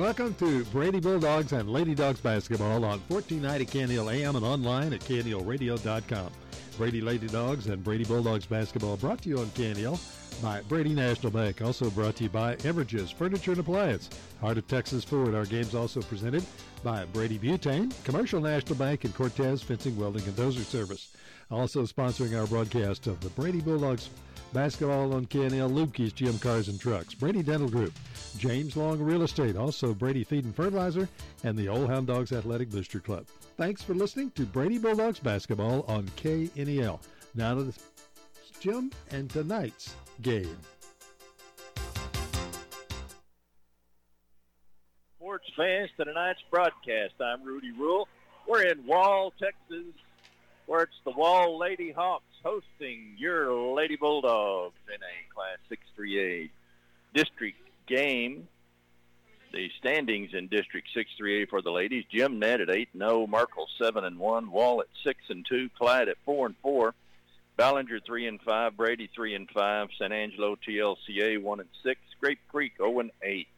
Welcome to Brady Bulldogs and Lady Dogs basketball on 1490 KNEL AM and online at KNELradio.com. Brady Lady Dogs and Brady Bulldogs basketball brought to you on KNEL by Brady National Bank. Also brought to you by Everages Furniture and Appliance. Heart of Texas Ford. Our game's also presented by Brady Butane, Commercial National Bank, and Cortez Fencing, Welding, and Dozer Service. Also sponsoring our broadcast of the Brady Bulldogs basketball on KNEL, Lubke's GM Cars and Trucks, Brady Dental Group, James Long Real Estate, also Brady Feed and Fertilizer, and the Old Hound Dogs Athletic Booster Club. Thanks for listening to Brady Bulldogs basketball on KNEL. Now to the gym and tonight's game. Sports fans to tonight's broadcast. I'm Rudy Rule. We're in Wall, Texas, where it's the Wall Lady Hawks hosting your Lady Bulldogs in a Class 6-3A district game. The standings in District 6-3A for the ladies: Jim Ned at 8-0, Merkel 7-1, Wall at 6-2, Clyde at 4-4. Ballinger three and five, Brady three and five, San Angelo TLCA one and six, Grape Creek zero and eight.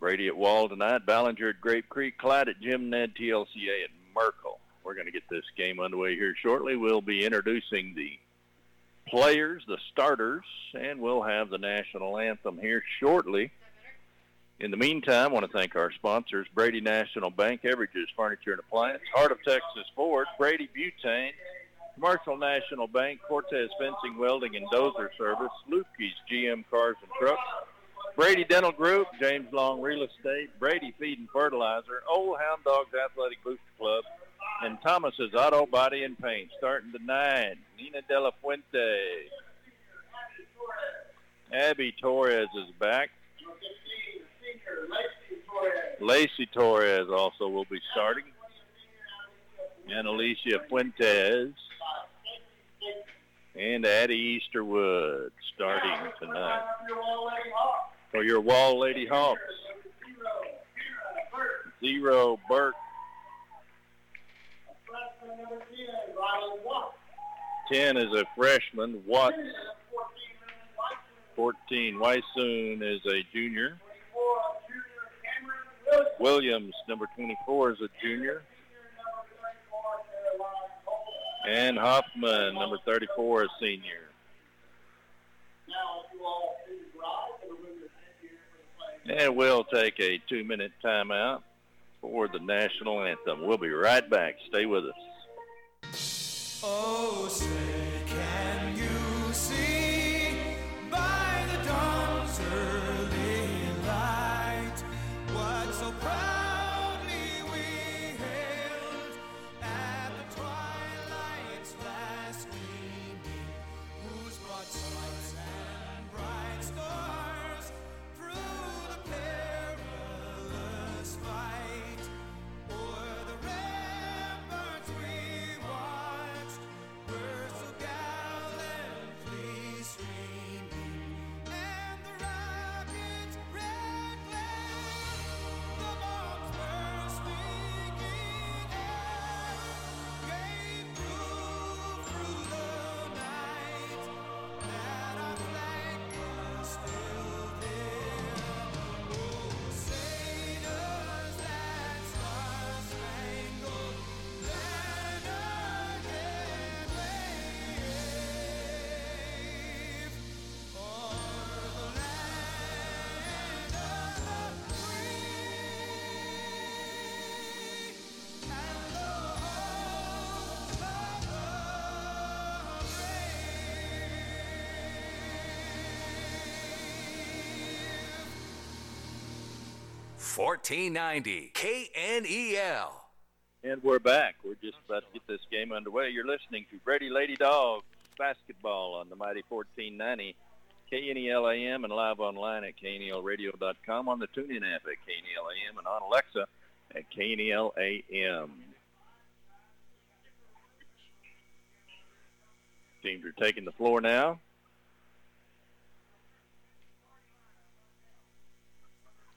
Brady at Wall tonight, Ballinger at Grape Creek, Clyde at Jim Ned TLCA at Merkel. We're going to get this game underway here shortly. We'll be introducing the players, the starters, and we'll have the national anthem here shortly. In the meantime, I want to thank our sponsors, Brady National Bank, Everages Furniture and Appliance, Heart of Texas Ford, Brady Butane, Commercial National Bank, Cortez Fencing, Welding, and Dozer Service, Lukey's GM Cars and Trucks, Brady Dental Group, James Long Real Estate, Brady Feed and Fertilizer, Old Hound Dogs Athletic Booster Club, and Thomas's Auto Body and Paint. Starting tonight, Nina De La Fuente. Abby Torres is back. Lacey Torres also will be starting. And Alicia Fuentes and Addie Easterwood starting tonight for your Wall Lady Hawks. Zero Burke. Ten is a freshman. Watts. Fourteen. Wysoon is a junior. Williams, number 24, is a junior. And Hoffman, number 34, is senior. And we'll take a two-minute timeout for the national anthem. We'll be right back. Stay with us. Oh, say 1490 KNEL. And we're back. We're just about to get this game underway. You're listening to Brady Lady Dogs basketball on the Mighty 1490 KNEL AM and live online at KNELradio.com on the TuneIn app at KNEL AM and on Alexa at KNEL AM. Teams are taking the floor now.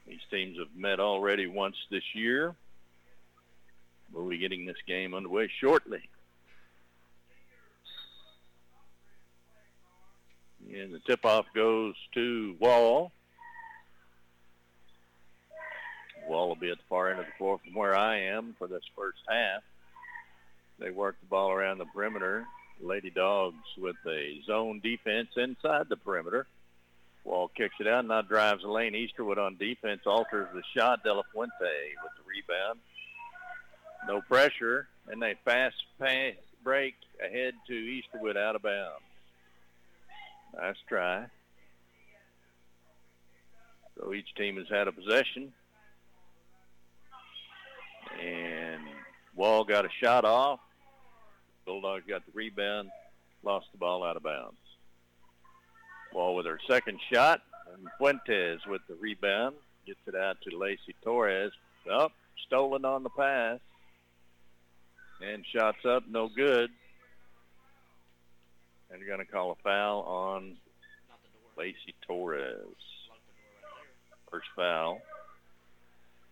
These teams have met already once this year. We'll be getting this game underway shortly. And the tip-off goes to Wall. Wall will be at the far end of the floor from where I am for this first half. They work the ball around the perimeter. Lady Dogs with a zone defense inside the perimeter. Wall kicks it out, now drives the lane. Easterwood on defense alters the shot. De La Fuente with the rebound. No pressure, and they fast pass break ahead to Easterwood out of bounds. Nice try. So each team has had a possession. And Wall got a shot off. Bulldogs got the rebound, lost the ball out of bounds. Wall with her second shot. And Fuentes with the rebound. Gets it out to Lacey Torres. Up, stolen on the pass. And shots up, no good. And they're going to call a foul on Lacey Torres. First foul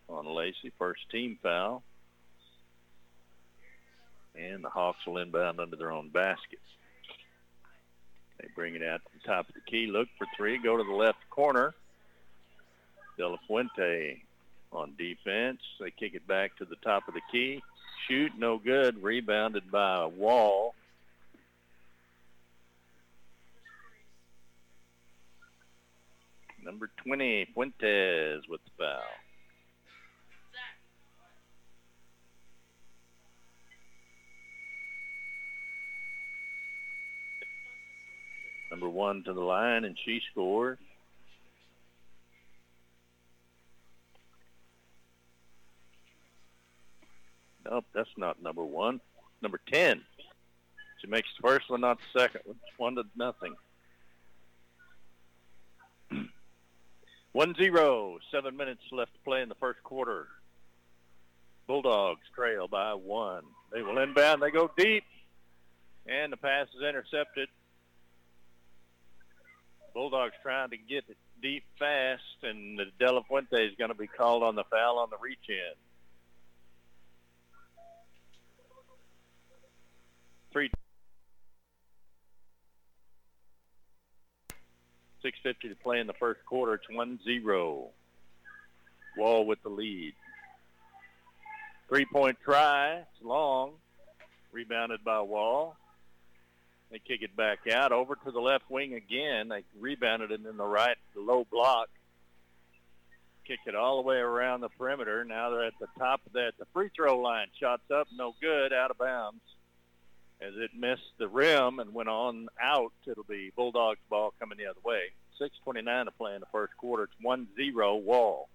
on Lacey. First team foul. And the Hawks will inbound under their own basket. They bring it out to the top of the key. Look for three. Go to the left corner. De La Fuente on defense. They kick it back to the top of the key. Shoot, no good. Rebounded by Wall. Number 20, Fuentes with the foul. Number one to the line, and she scores. Nope, that's not number one. Number 10. She makes the first one, not the second one. One to nothing. One zero. Seven minutes left to play in the first quarter. Bulldogs trail by one. They will inbound. They go deep. And the pass is intercepted. Bulldogs trying to get it deep fast, and the De La Fuente is going to be called on the foul on the reach in. Three. 6.50 to play in the first quarter. It's 1-0. Wall with the lead. Three-point try. It's long. Rebounded by Wall. They kick it back out over to the left wing again. They rebounded it in the right the low block. Kick it all the way around the perimeter. Now they're at the top of that. The free throw line. Shots up, no good, out of bounds. As it missed the rim and went on out, it'll be Bulldogs ball coming the other way. 6.29 to play in the first quarter. It's 1-0 Wall.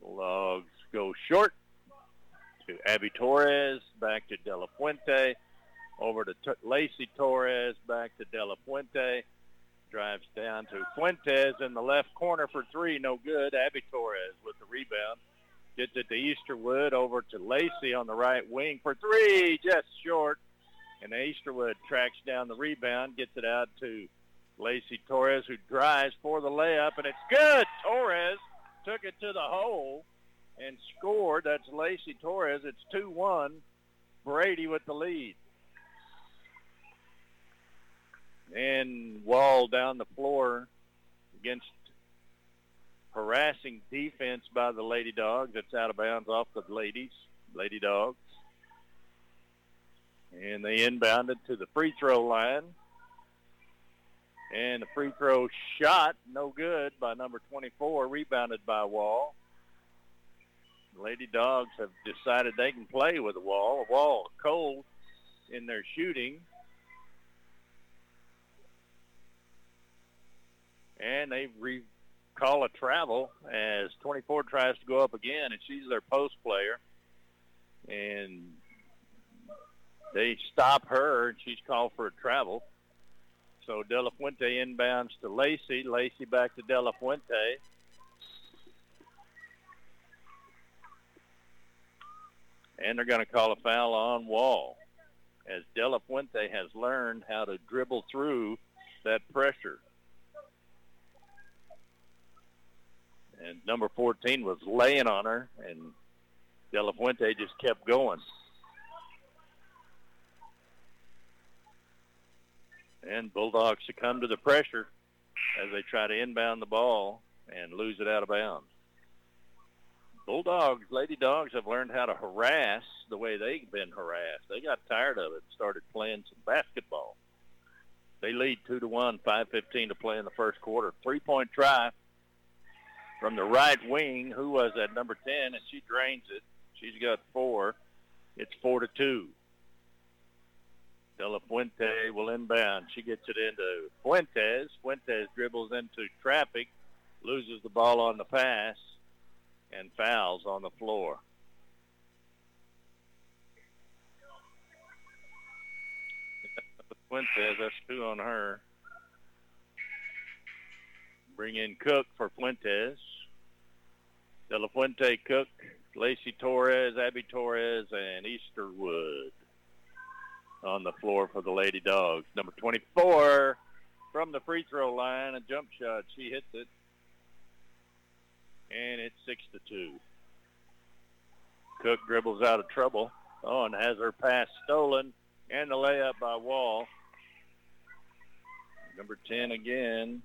Bulldogs go short to Abby Torres, back to De La Fuente, over to T- Lacey Torres, back to De La Fuente, drives down to Fuentes in the left corner for three, no good. Abby Torres with the rebound. Gets it to Easterwood, over to Lacey on the right wing for three, just short. And Easterwood tracks down the rebound, gets it out to Lacey Torres, who drives for the layup, and it's good. Torres took it to the hole and scored. That's Lacey Torres. It's 2-1. Brady with the lead. And Wall down the floor against harassing defense by the Lady Dogs. It's out of bounds off the ladies, Lady Dogs. And they inbounded to the free throw line. And the free throw shot, no good by number 24, rebounded by Wall. Lady Dogs have decided they can play with the wall. Wall cold in their shooting. And they recall a travel as 24 tries to go up again, and she's their post player. And they stop her, and she's called for a travel. So De La Fuente inbounds to Lacey. Lacey back to De La Fuente. And they're going to call a foul on Wall as De La Fuente has learned how to dribble through that pressure. And number 14 was laying on her, and De La Fuente just kept going. And Bulldogs succumb to the pressure as they try to inbound the ball and lose it out of bounds. Bulldogs, Lady Dogs have learned how to harass the way they've been harassed. They got tired of it and started playing some basketball. They lead two to one, five fifteen to play in the first quarter. Three point try from the right wing. Who was that? Number ten, and she drains it. She's got four. It's four to two. De La Fuente will inbound. She gets it into Fuentes. Fuentes dribbles into traffic, loses the ball on the pass, and fouls on the floor. Fuentes, that's two on her. Bring in Cook for Fuentes. De La Fuente, Cook, Lacey Torres, Abby Torres, and Easterwood on the floor for the Lady Dogs. Number 24 from the free throw line, a jump shot. She hits it, and it's six to two. Cook dribbles out of trouble. Oh, and has her pass stolen, and the layup by Wall. Number 10 again.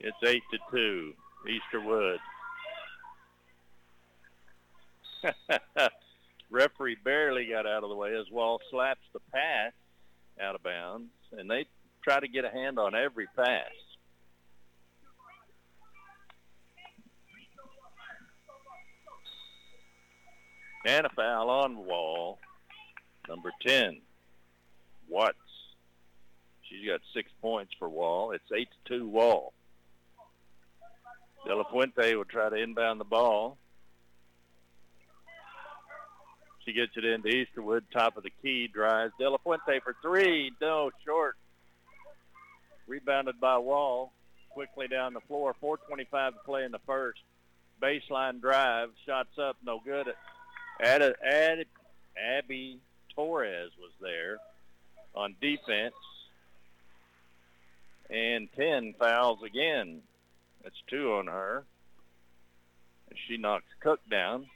It's eight to two. Easterwood. Referee barely got out of the way as Wall slaps the pass out of bounds, and they try to get a hand on every pass. And a foul on Wall. Number 10, Watts. She's got six points for Wall. It's 8 to 2 Wall. De La Fuente will try to inbound the ball. She gets it into Easterwood, top of the key, drives. De La Fuente for three. No, short. Rebounded by Wall. Quickly down the floor. 4.25 to play in the first. Baseline drive. Shots up, no good. Added, added, Abby Torres was there on defense. And 10 fouls again. That's two on her. And she knocks Cook down.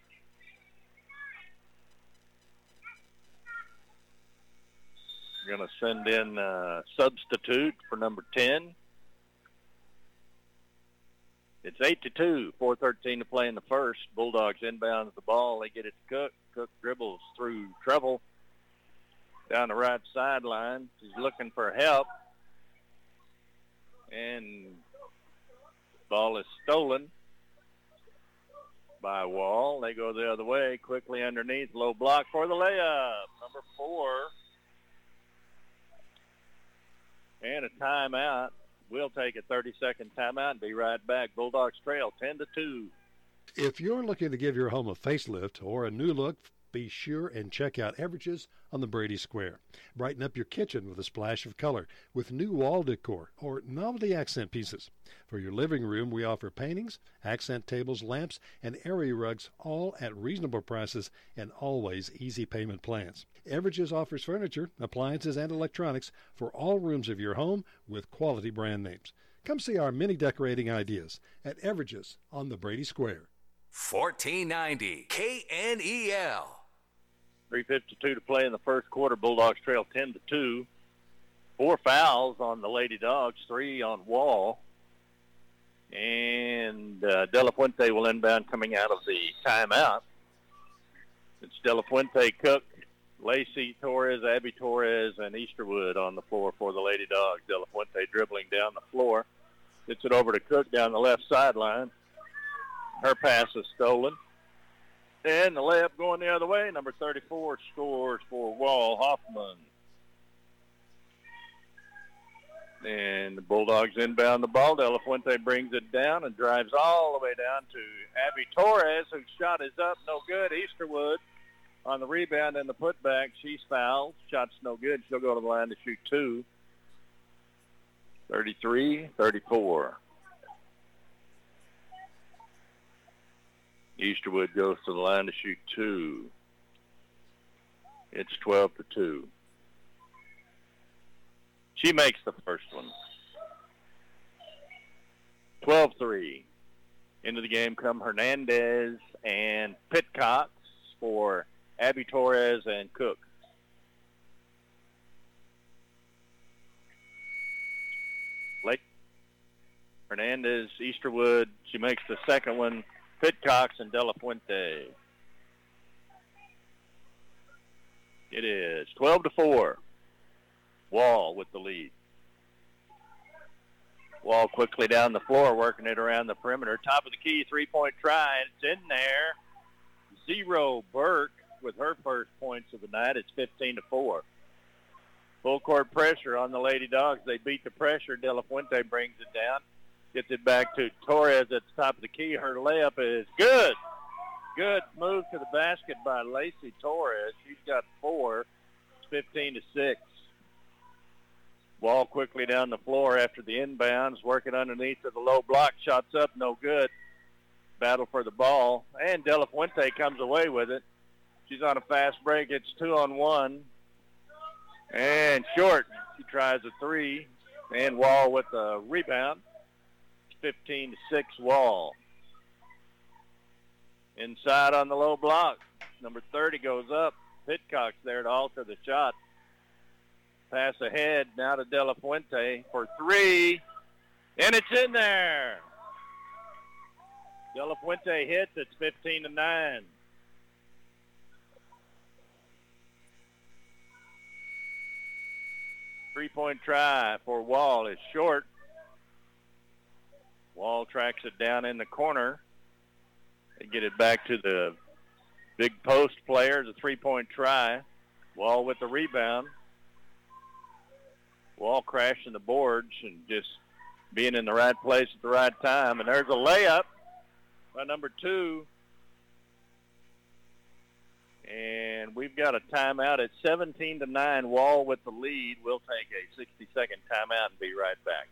We're going to send in uh, substitute for number 10. It's 8 to 2, 4.13 to play in the first. Bulldogs inbounds the ball. They get it to Cook. Cook dribbles through trouble down the right sideline. She's looking for help. And ball is stolen by Wall. They go the other way, quickly underneath, low block for the layup. Number four. And a timeout. We'll take a 30-second timeout and be right back. Bulldogs trail 10 to 2. If you're looking to give your home a facelift or a new look, be sure and check out Everages on the Brady Square. Brighten up your kitchen with a splash of color with new wall decor or novelty accent pieces. For your living room, we offer paintings, accent tables, lamps, and area rugs, all at reasonable prices and always easy payment plans. Everages offers furniture, appliances, and electronics for all rooms of your home with quality brand names. Come see our many decorating ideas at Everages on the Brady Square. 1490 KNEL. 3.52 to play in the first quarter. Bulldogs trail 10 to 2. Four fouls on the Lady Dogs, three on Wall. And uh, Fuente will inbound coming out of the timeout. It's De La Fuente, Cook, Lacey Torres, Abby Torres, and Easterwood on the floor for the Lady Dogs. De La Fuente dribbling down the floor. Gets it over to Cook down the left sideline. Her pass is stolen. And the layup going the other way. Number 34 scores for Wall Hoffman. And the Bulldogs inbound the ball. De La Fuente brings it down and drives all the way down to Abby Torres, whose shot is up, no good. Easterwood on the rebound and the putback. She's fouled. Shot's no good. She'll go to the line to shoot two. 33, 34. Easterwood goes to the line to shoot two. It's 12 to 2. She makes the first one. 12-3. Into the game come Hernandez and Pitcox for Abby Torres and Cook. Lake Hernandez, Easterwood. She makes the second one. Pitcox and De La Fuente. It is 12 to 4. Wall with the lead. Wall quickly down the floor, working it around the perimeter. Top of the key, three-point try, and it's in there. Zero Burke with her first points of the night. It's 15 to 4. Full court pressure on the Lady Dogs. They beat the pressure. De La Fuente brings it down. Gets it back to Torres at the top of the key. Her layup is good. Good move to the basket by Lacey Torres. She's got four. 15 to 6. Wall quickly down the floor after the inbounds, working underneath of the low block. Shots up, no good. Battle for the ball. And De La Fuente comes away with it. She's on a fast break. It's two on one. And short. She tries a three. And Wall with the rebound. 15 to 6 Wall. Inside on the low block. Number 30 goes up. Pitcock's there to alter the shot. Pass ahead now to De La Fuente for three. And it's in there. De La Fuente hits. It's 15 to 9. Three-point try for Wall is short. Wall tracks it down in the corner. They get it back to the big post player. The three-point try. Wall with the rebound. Wall crashing the boards and just being in the right place at the right time. And there's a layup by number two. And we've got a timeout at 17 to 9. Wall with the lead. We'll take a 60 second timeout and be right back.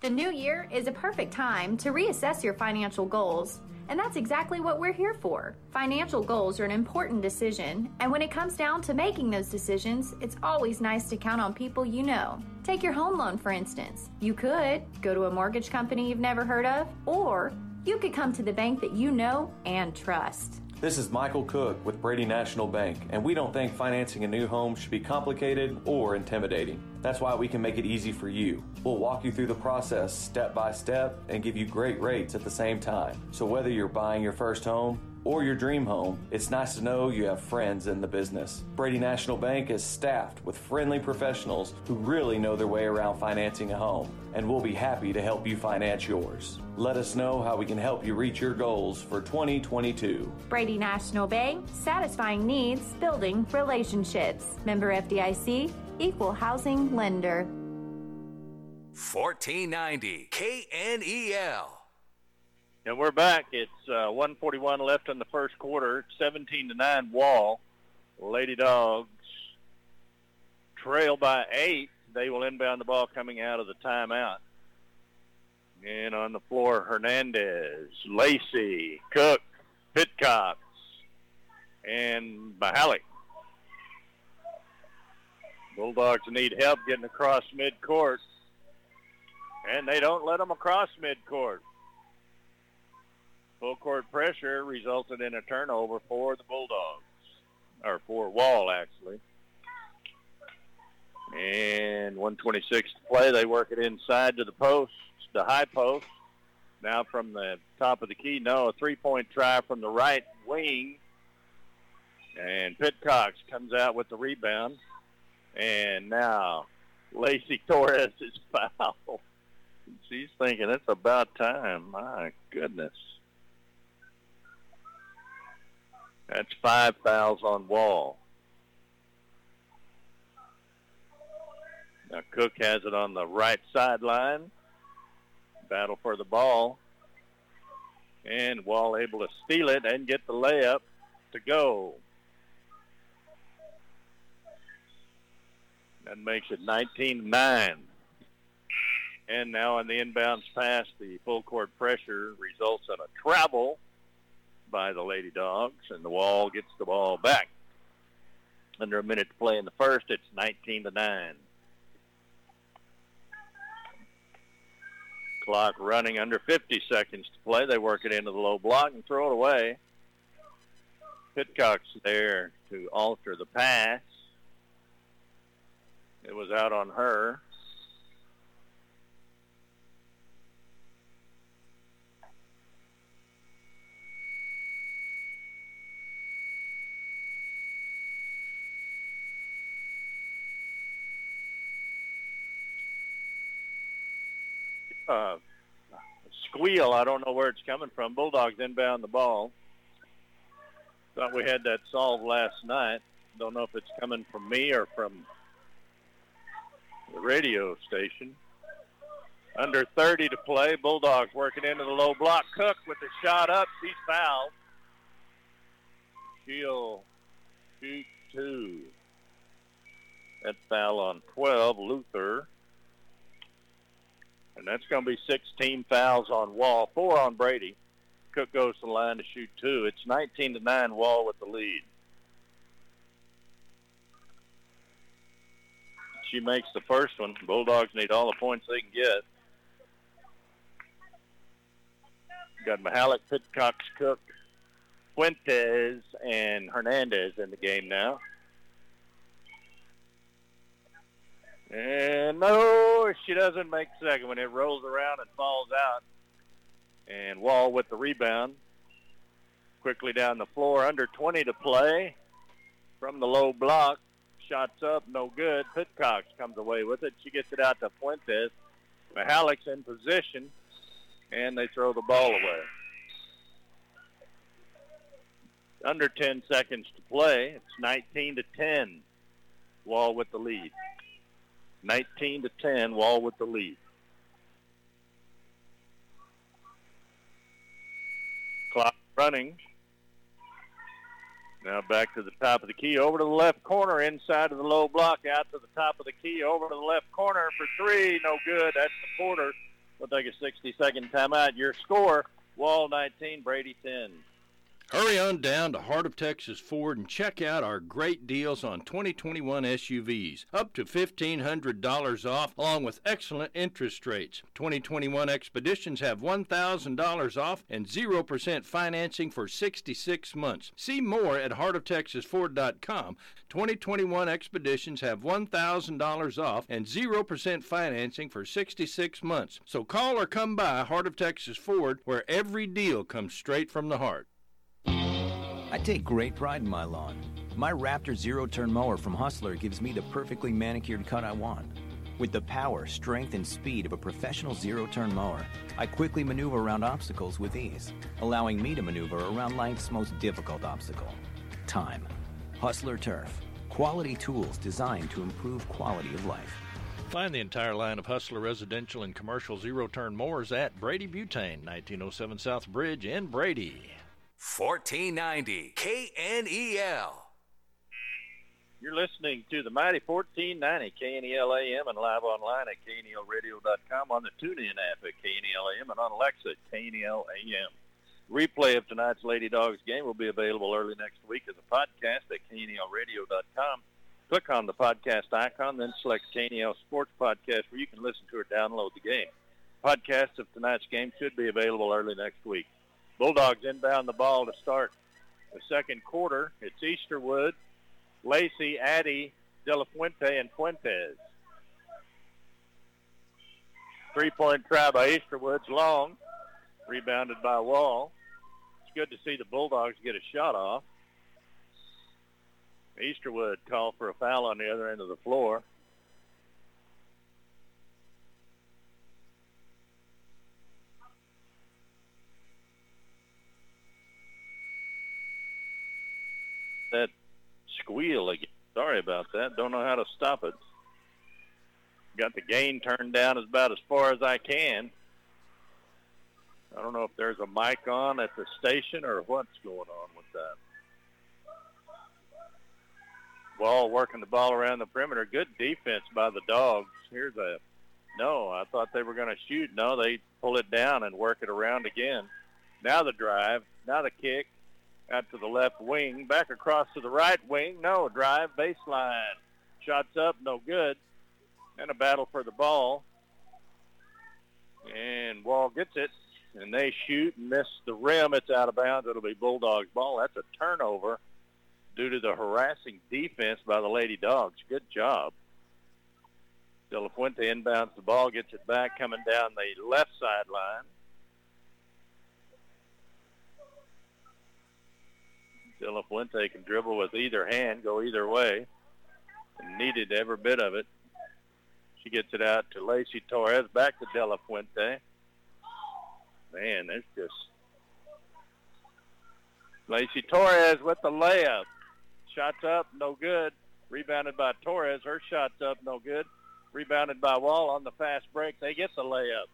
The new year is a perfect time to reassess your financial goals. And that's exactly what we're here for. Financial goals are an important decision, and when it comes down to making those decisions, it's always nice to count on people you know. Take your home loan, for instance. You could go to a mortgage company you've never heard of, or you could come to the bank that you know and trust. This is Michael Cook with Brady National Bank, and we don't think financing a new home should be complicated or intimidating. That's why we can make it easy for you. We'll walk you through the process step by step and give you great rates at the same time. So whether you're buying your first home or your dream home, it's nice to know you have friends in the business. Brady National Bank is staffed with friendly professionals who really know their way around financing a home, and we'll be happy to help you finance yours. Let us know how we can help you reach your goals for 2022. Brady National Bank, satisfying needs, building relationships. Member FDIC, equal housing lender. 1490 KNEL. And we're back. It's uh, 141 left in the first quarter. 17 to 9 Wall. Lady Dogs trail by eight. They will inbound the ball coming out of the timeout. And on the floor, Hernandez, Lacey, Cook, Pitcox, and Bahalik. Bulldogs need help getting across midcourt. And they don't let them across midcourt. Full court pressure resulted in a turnover for the Bulldogs, or for Wall actually. And 126 to play. They work it inside to the post, the high post. Now from the top of the key, no, a three-point try from the right wing. And Pitcox comes out with the rebound. And now Lacey Torres is fouled. She's thinking it's about time. My goodness. That's five fouls on Wall. Now Cook has it on the right sideline. Battle for the ball. And Wall able to steal it and get the layup to go. That makes it 19-9. And now on the inbounds pass, the full court pressure results in a travel by the Lady Dogs, and the Wall gets the ball back. Under a minute to play in the first, it's 19 to 9. Clock running under 50 seconds to play. They work it into the low block and throw it away. Pitcock's there to alter the pass. It was out on her. Uh, squeal. I don't know where it's coming from. Bulldogs inbound the ball. Thought we had that solved last night. Don't know if it's coming from me or from the radio station. Under 30 to play. Bulldogs working into the low block. Cook with the shot up. She's fouled. She'll shoot two. That foul on 12, Luther. And that's going to be 16 fouls on Wall, four on Brady. Cook goes to the line to shoot two. It's 19 to 9, Wall with the lead. She makes the first one. Bulldogs need all the points they can get. Got Mahalik, Pitcox, Cook, Fuentes, and Hernandez in the game now. And no, she doesn't make second when it rolls around and falls out. And Wall with the rebound. Quickly down the floor, under 20 to play. From the low block, shots up, no good. Pitcox comes away with it. She gets it out to Fuentes. Mahalik's in position, and they throw the ball away. Under 10 seconds to play. It's 19 to 10. Wall with the lead. 19 to 10, Wall with the lead. Clock running. Now back to the top of the key, over to the left corner, inside of the low block, out to the top of the key, over to the left corner for three, no good. That's the quarter. We'll take a 60-second timeout. Your score, Wall 19, Brady 10. Hurry on down to Heart of Texas Ford and check out our great deals on 2021 SUVs. Up to $1,500 off, along with excellent interest rates. 2021 Expeditions have $1,000 off and 0% financing for 66 months. See more at heartoftexasford.com. 2021 Expeditions have $1,000 off and 0% financing for 66 months. So call or come by Heart of Texas Ford, where every deal comes straight from the heart. I take great pride in my lawn. My Raptor zero turn mower from Hustler gives me the perfectly manicured cut I want. With the power, strength, and speed of a professional zero turn mower, I quickly maneuver around obstacles with ease, allowing me to maneuver around life's most difficult obstacle time. Hustler Turf. Quality tools designed to improve quality of life. Find the entire line of Hustler residential and commercial zero turn mowers at Brady Butane, 1907 South Bridge in Brady. 1490 KNEL. You're listening to the Mighty 1490 KNEL AM and live online at KNELradio.com on the TuneIn app at KNEL AM and on Alexa KNEL AM. Replay of tonight's Lady Dogs game will be available early next week as a podcast at KNELradio.com. Click on the podcast icon, then select KNEL Sports Podcast where you can listen to or download the game. Podcast of tonight's game should be available early next week. Bulldogs inbound the ball to start the second quarter. It's Easterwood, Lacey, Addy, De La Fuente, and Fuentes. Three-point try by Easterwood's long, rebounded by Wall. It's good to see the Bulldogs get a shot off. Easterwood called for a foul on the other end of the floor. That squeal again. Sorry about that. Don't know how to stop it. Got the gain turned down as about as far as I can. I don't know if there's a mic on at the station or what's going on with that. Wall working the ball around the perimeter. Good defense by the Dogs. Here's a no. I thought they were going to shoot. No, they pull it down and work it around again. Now the drive. Now the kick. Out to the left wing. Back across to the right wing. No drive. Baseline. Shots up. No good. And a battle for the ball. And Wall gets it. And they shoot and miss the rim. It's out of bounds. It'll be Bulldogs ball. That's a turnover due to the harassing defense by the Lady Dogs. Good job. De La Fuente inbounds the ball, gets it back, coming down the left sideline. De Fuente can dribble with either hand, go either way, needed every bit of it. She gets it out to Lacey Torres. Back to De Fuente. Man, there's just Lacey Torres with the layup. Shots up, no good. Rebounded by Torres. Her shot's up, no good. Rebounded by Wall on the fast break. They get the layup.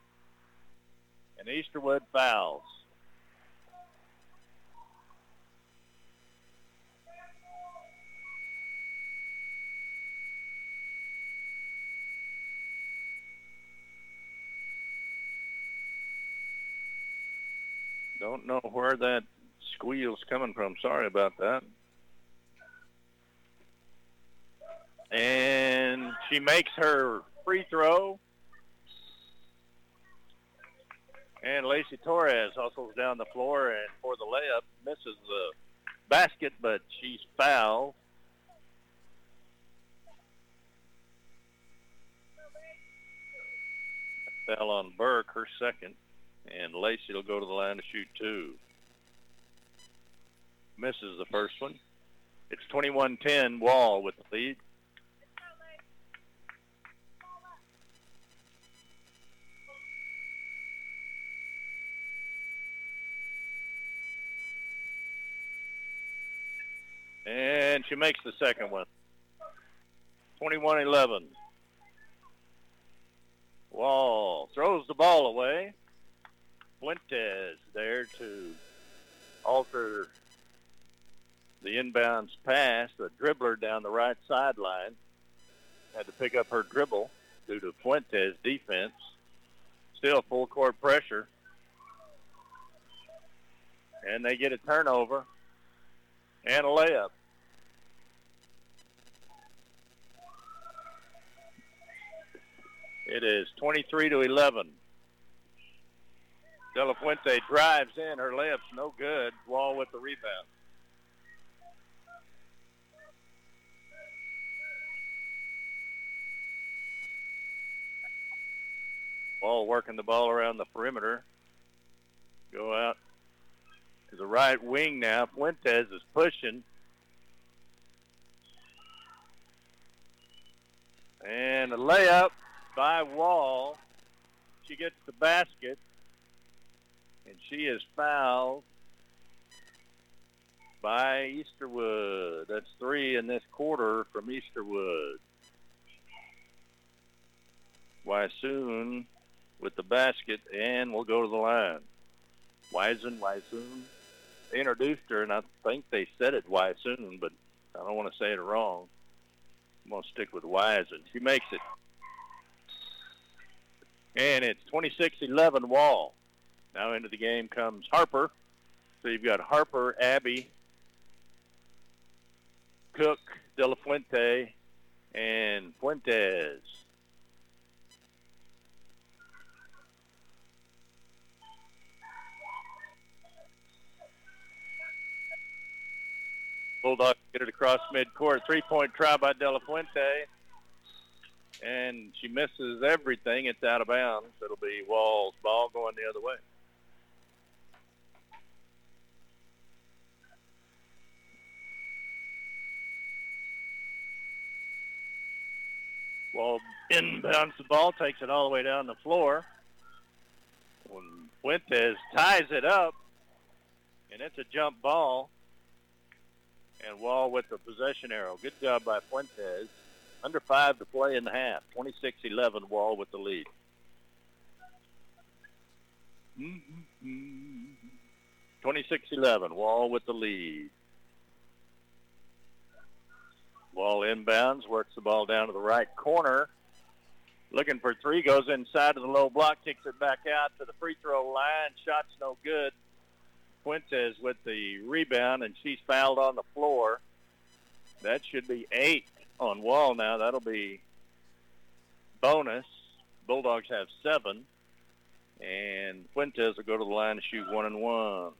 And Easterwood fouls. Don't know where that squeal's coming from. Sorry about that. And she makes her free throw. And Lacey Torres hustles down the floor and for the layup misses the basket, but she's fouled. Fell on Burke, her second, and Lacey will go to the line to shoot two. Misses the first one. It's 21-10 Wall with the lead. And she makes the second one. 21-11. Wall throws the ball away. Fuentes there to alter the inbounds pass. The dribbler down the right sideline had to pick up her dribble due to Fuentes' defense. Still full court pressure. And they get a turnover and a layup. It is 23 to 11. De La Fuente drives in. Her layup's no good. Wall with the rebound. Wall working the ball around the perimeter. Go out to the right wing now. Fuentes is pushing. And a layup by Wall. She gets the basket. And she is fouled by Easterwood. That's three in this quarter from Easterwood. Wysoon with the basket, and we'll go to the line. Wysoon. They introduced her, and I think they said it Wysoon, but I don't want to say it wrong. I'm going to stick with Wisen. She makes it. And it's 26-11 Wall. Now into the game comes Harper. So you've got Harper, Abby, Cook, De La Fuente, and Fuentes. Bulldogs get it across midcourt. Three-point try by De La Fuente. And she misses everything. It's out of bounds. It'll be Wall's ball going the other way. Wall inbounds the ball, takes it all the way down the floor. Fuentes ties it up, and it's a jump ball. And Wall with the possession arrow. Good job by Fuentes. Under five to play in the half. 26-11 Wall with the lead. Mm-hmm. 26-11 Wall with the lead. Wall inbounds, works the ball down to the right corner. Looking for three, goes inside of the low block, kicks it back out to the free throw line. Shot's no good. Fuentes with the rebound, and she's fouled on the floor. That should be eight on Wall now. That'll be bonus. Bulldogs have seven, and Fuentes will go to the line to shoot one and one.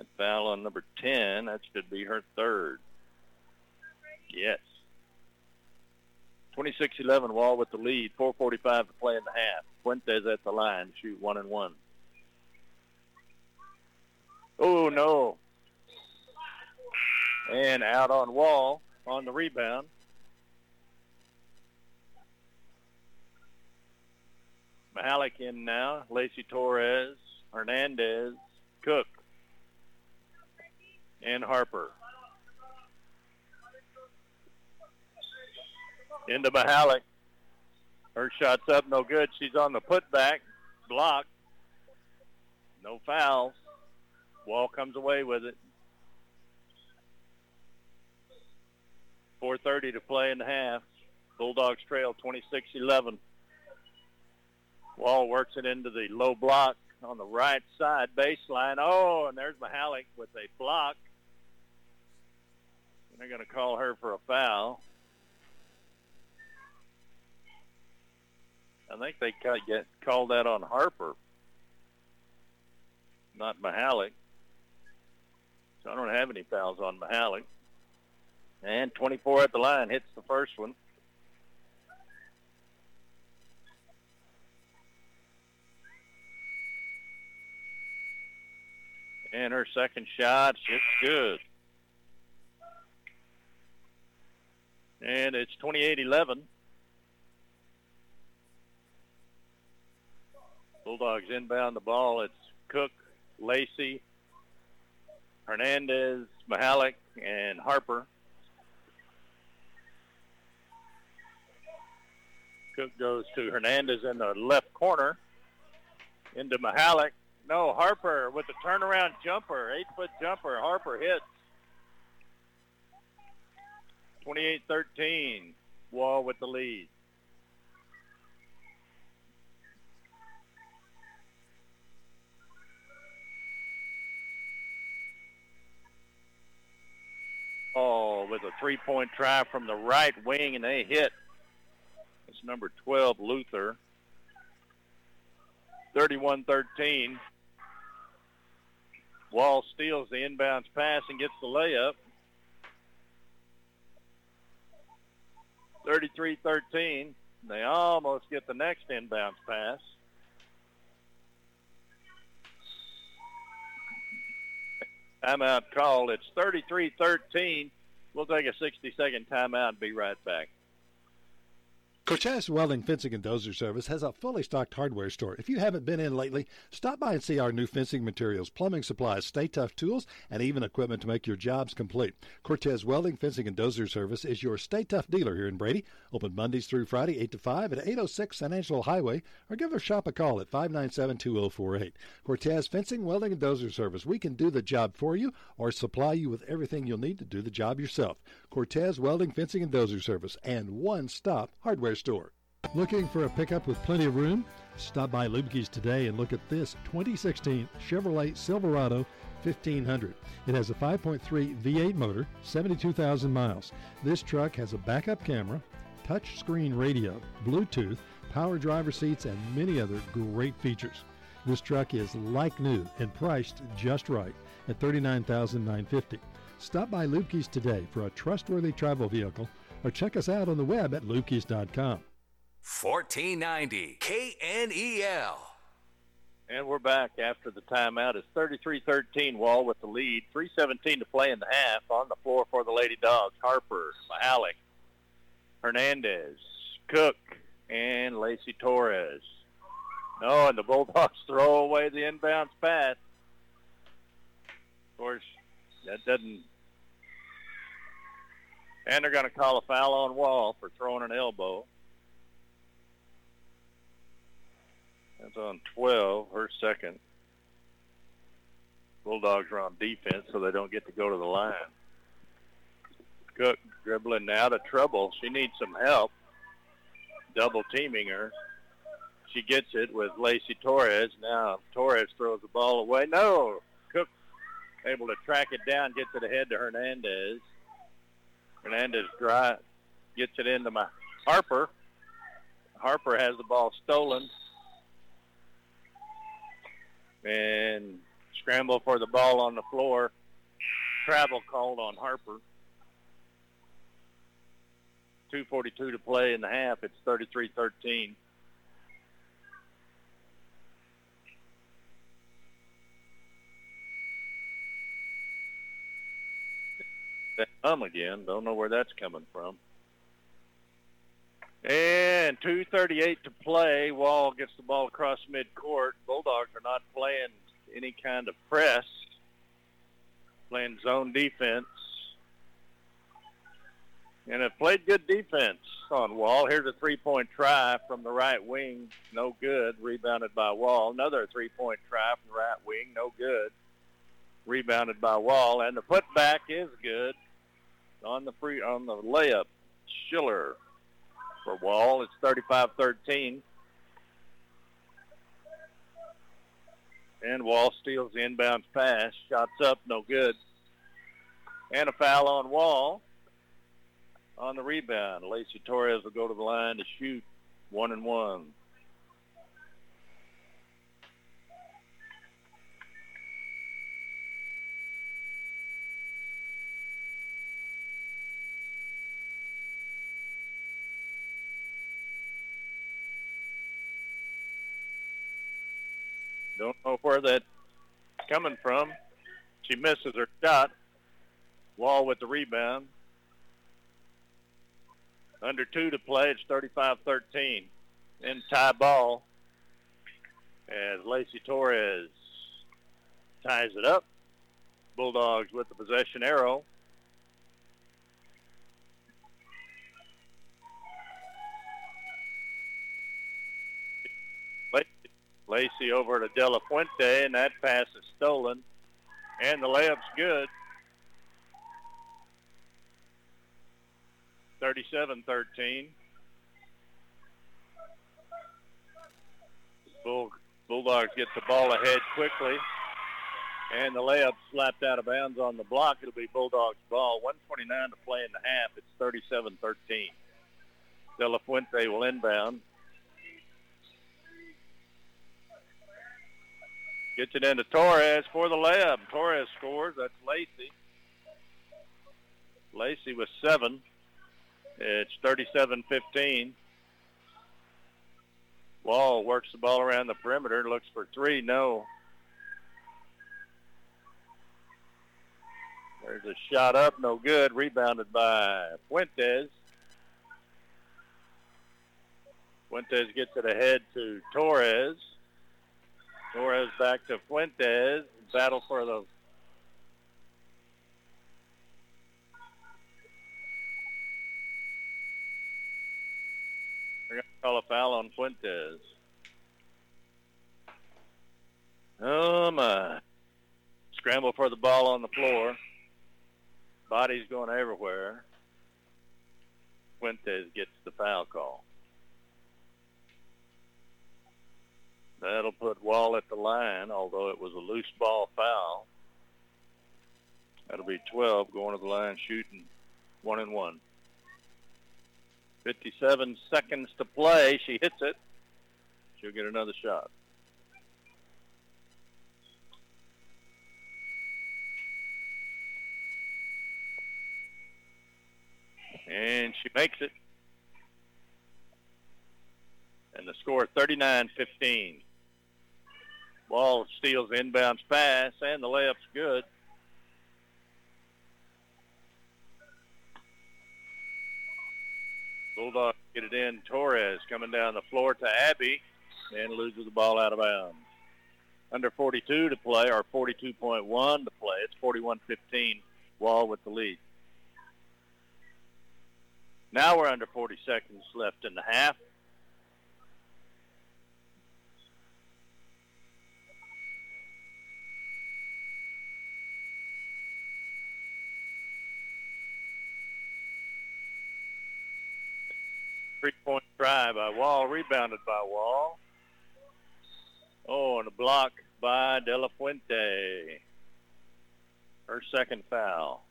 That foul on number 10, that should be her third. Yes. 26-11 Wall with the lead. 4.45 to play in the half. Fuentes at the line shoot one and one. Oh, no. And out on Wall on the rebound. Mahalik in now. Lacey Torres, Hernandez, Cook, and Harper. Into Mahalik. Her shot's up, no good. She's on the putback, block. No fouls. Wall comes away with it. 4.30 to play in the half. Bulldogs trail 26-11. Wall works it into the low block on the right side baseline. Oh, and there's Mahalik with a block. They're going to call her for a foul. I think they cut, get called that on Harper, not Mahalik. So I don't have any fouls on Mahalik. And 24 at the line hits the first one. And her second shot, it's good. And it's 28-11. Bulldogs inbound the ball. It's Cook, Lacey, Hernandez, Mahalik, and Harper. Cook goes to Hernandez in the left corner. Into Mahalik. No, Harper with the turnaround jumper, eight-foot jumper. Harper hits. 28-13. Wall with the lead. Oh, with a three-point try from the right wing, and they hit. It's number 12, Luther. 31-13. Wall steals the inbounds pass and gets the layup. 33-13. They almost get the next inbounds pass. Timeout called. It's 33-13. We'll take a 60-second timeout and be right back. Cortez Welding Fencing and Dozer Service has a fully stocked hardware store. If you haven't been in lately, stop by and see our new fencing materials, plumbing supplies, Stay-Tuff tools, and even equipment to make your jobs complete. Cortez Welding Fencing and Dozer Service is your Stay-Tuff dealer here in Brady. Open Mondays through Friday, 8 to 5 at 806 San Angelo Highway, or give our shop a call at 597 2048. Cortez Fencing, Welding, and Dozer Service. We can do the job for you or supply you with everything you'll need to do the job yourself. Cortez Welding, Fencing, and Dozer Service, and one stop hardware store. Looking for a pickup with plenty of room? Stop by Lubke's today and look at this 2016 Chevrolet Silverado 1500. It has a 5.3 V8 motor, 72,000 miles. This truck has a backup camera, touch screen radio, Bluetooth, power driver seats, and many other great features. This truck is like new and priced just right at $39,950. Stop by Lubke's today for a trustworthy travel vehicle or check us out on the web at lubkes.com. 1490 KNEL. And we're back after the timeout. It's 33-13 Wall with the lead. 3.17 to play in the half. On the floor for the Lady Dogs, Harper, Mahalik, Hernandez, Cook, and Lacey Torres. No, and the Bulldogs throw away the inbounds pass. Of course, that doesn't... And they're going to call a foul on Wall for throwing an elbow. That's on 12, her second. Bulldogs are on defense, so they don't get to go to the line. Cook dribbling out of trouble. She needs some help. Double teaming her. She gets it with Lacey Torres. Now Torres throws the ball away. No, Cook able to track it down, gets it ahead to Hernandez. Hernandez dry, gets it into my Harper. Harper has the ball stolen and scramble for the ball on the floor. Travel called on Harper. 2.42 to play in the half. It's 33-13. Hum again. Don't know where that's coming from. And 2.38 to play. Wall gets the ball across midcourt. Bulldogs are not playing any kind of press, playing zone defense. And have played good defense on Wall. Here's a three-point try from the right wing. No good. Rebounded by Wall. Another three-point try from the right wing. No good. Rebounded by Wall. And the putback is good on the free on the layup. Schiller for Wall. It's 35-13. And Wall steals the inbounds pass. Shots up, no good. And a foul on Wall on the rebound. Lacey Torres will go to the line to shoot one and one. Don't know where that's coming from. She misses her shot. Wall with the rebound. Under two to play. It's 35-13. In tie ball as Lacey Torres ties it up. Bulldogs with the possession arrow. Lacey over to De La Fuente, and that pass is stolen. And the layup's good. 37-13. Bull, Bulldogs get the ball ahead quickly. And the layup slapped out of bounds on the block. It'll be Bulldogs ball. 129 to play in the half. It's 37-13. De La Fuente will inbound. Gets it into Torres for the layup. Torres scores. That's Lacey. Lacey with seven. It's 37-15. Wall works the ball around the perimeter. Looks for three. No. There's a shot up. No good. Rebounded by Fuentes. Fuentes gets it ahead to Torres. Torres back to Fuentes. Battle for the They're going to call a foul on Fuentes. Oh, my. Scramble for the ball on the floor. Body's going everywhere. Fuentes gets the foul call. That'll put Wall at the line, although it was a loose ball foul. That'll be 12 going to the line shooting one and one. 57 seconds to play. She hits it. She'll get another shot. And she makes it. And the score 39-15. Wall steals the inbounds pass, and the layup's good. Bulldogs get it in. Torres coming down the floor to Abby and loses the ball out of bounds. Under 42 to play, or 42.1 to play. It's 41-15. Wall with the lead. Now we're under 40 seconds left in the half. Three-point try by Wall, rebounded by Wall. Oh, and a block by De La Fuente. Her second foul.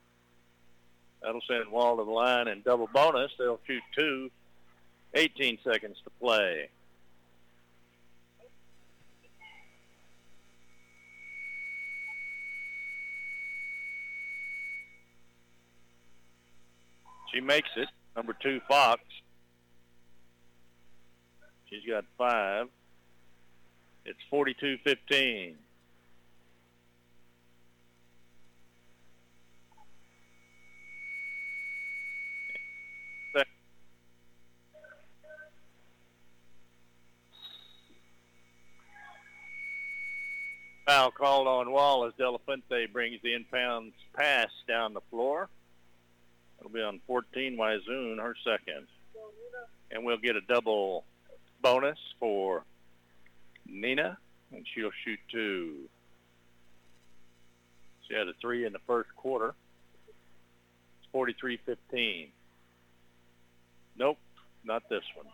That'll send Wall to the line and double bonus. They'll shoot two. 18 seconds to play. She makes it. Number two, Fox. She's got five. It's 42-15. Foul called on Wall as De La Fuente brings the inbounds pass down the floor. It'll be on 14 Wyzoon, her second. And we'll get a double bonus for Nina, and she'll shoot two. She had a three in the first quarter. It's 43-15. Nope, not this one.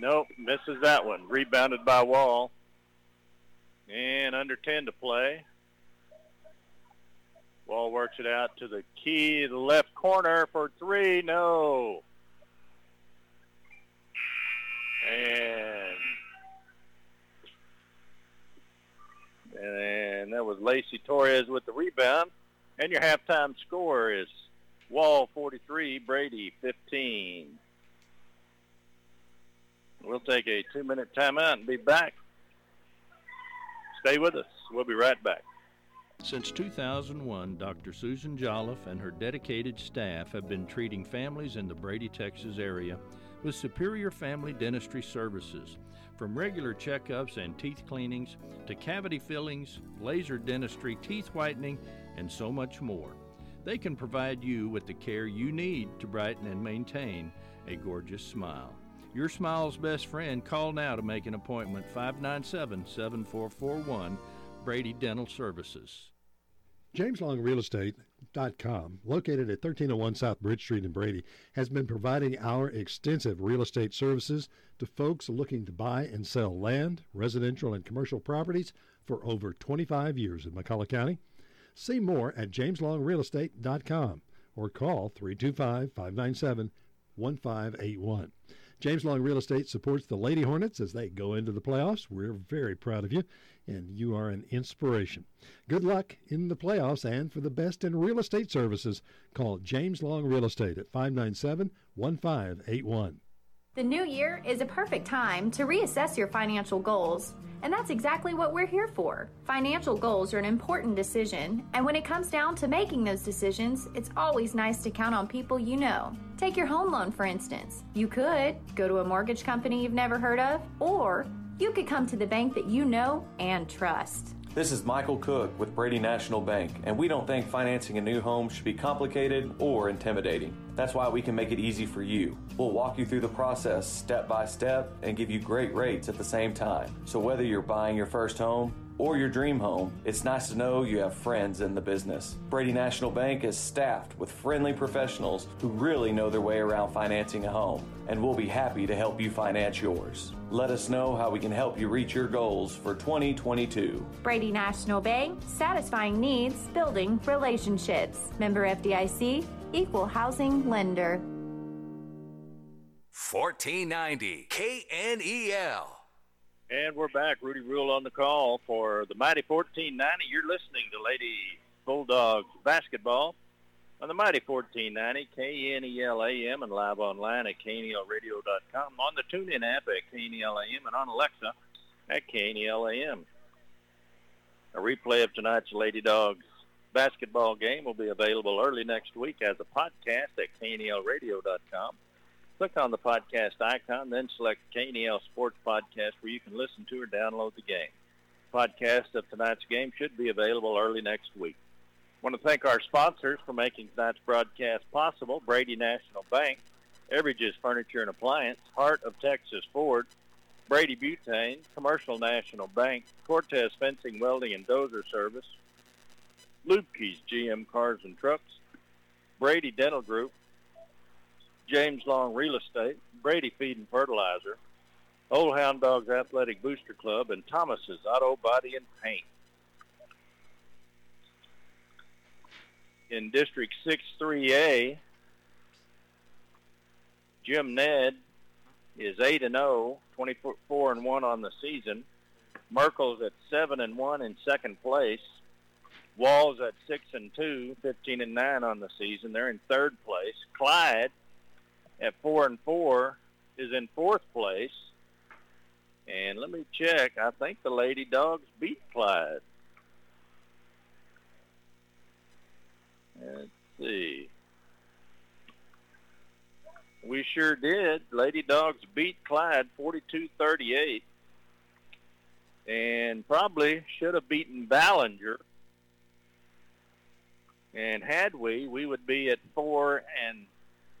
Nope, misses that one. Rebounded by Wall. And under 10 to play. Wall works it out to the key, the left corner for three. No. And and that was Lacey Torres with the rebound. And your halftime score is Wall 43, Brady 15. We'll take a two-minute timeout and be back. Stay with us. We'll be right back. Since 2001, Dr. Susan Jolliffe and her dedicated staff have been treating families in the Brady, Texas area with superior family dentistry services. From regular checkups and teeth cleanings to cavity fillings, laser dentistry, teeth whitening, and so much more. They can provide you with the care you need to brighten and maintain a gorgeous smile. Your smile's best friend. Call now to make an appointment 597 7441 Brady Dental Services. JamesLongRealEstate.com, located at 1301 South Bridge Street in Brady, has been providing our extensive real estate services to folks looking to buy and sell land, residential, and commercial properties for over 25 years in McCulloch County. See more at JamesLongRealEstate.com or call 325 597 1581. James Long Real Estate supports the Lady Hornets as they go into the playoffs. We're very proud of you, and you are an inspiration. Good luck in the playoffs, and for the best in real estate services, call James Long Real Estate at 597 1581. The new year is a perfect time to reassess your financial goals. And that's exactly what we're here for. Financial goals are an important decision, and when it comes down to making those decisions, it's always nice to count on people you know. Take your home loan, for instance. You could go to a mortgage company you've never heard of, or you could come to the bank that you know and trust. This is Michael Cook with Brady National Bank, and we don't think financing a new home should be complicated or intimidating. That's why we can make it easy for you. We'll walk you through the process step by step and give you great rates at the same time. So whether you're buying your first home, or your dream home, it's nice to know you have friends in the business. Brady National Bank is staffed with friendly professionals who really know their way around financing a home, and we'll be happy to help you finance yours. Let us know how we can help you reach your goals for 2022. Brady National Bank, satisfying needs, building relationships. Member FDIC, equal housing lender. 1490 KNEL. And we're back. Rudy Rule on the call for the Mighty 1490. You're listening to Lady Bulldogs basketball on the Mighty 1490, KNEL AM, and live online at KNELradio.com, on the TuneIn app at KNEL AM, and on Alexa at KnelAM. A replay of tonight's Lady Dogs basketball game will be available early next week as a podcast at KNELradio.com. Click on the podcast icon, then select KNEL Sports Podcast where you can listen to or download the game. Podcast of tonight's game should be available early next week. I want to thank our sponsors for making tonight's broadcast possible. Brady National Bank, Everages Furniture and Appliance, Heart of Texas Ford, Brady Butane, Commercial National Bank, Cortez Fencing, Welding, and Dozer Service, Lubke's GM Cars and Trucks, Brady Dental Group, James Long Real Estate, Brady Feed and Fertilizer, Old Hound Dogs Athletic Booster Club, and Thomas's Auto Body and Paint. In District 6-3A, Jim Ned is 8 and 0, 24 and 1 on the season. Merkel's at 7 and 1 in second place. Walls at 6 and 2, 15 and 9 on the season. They're in third place. Clyde at 4 and 4 is in fourth place. And let me check. I think the Lady Dogs beat Clyde. Let's see. We sure did. Lady Dogs beat Clyde 42-38 and probably should have beaten Ballinger. And had we, we would be at four and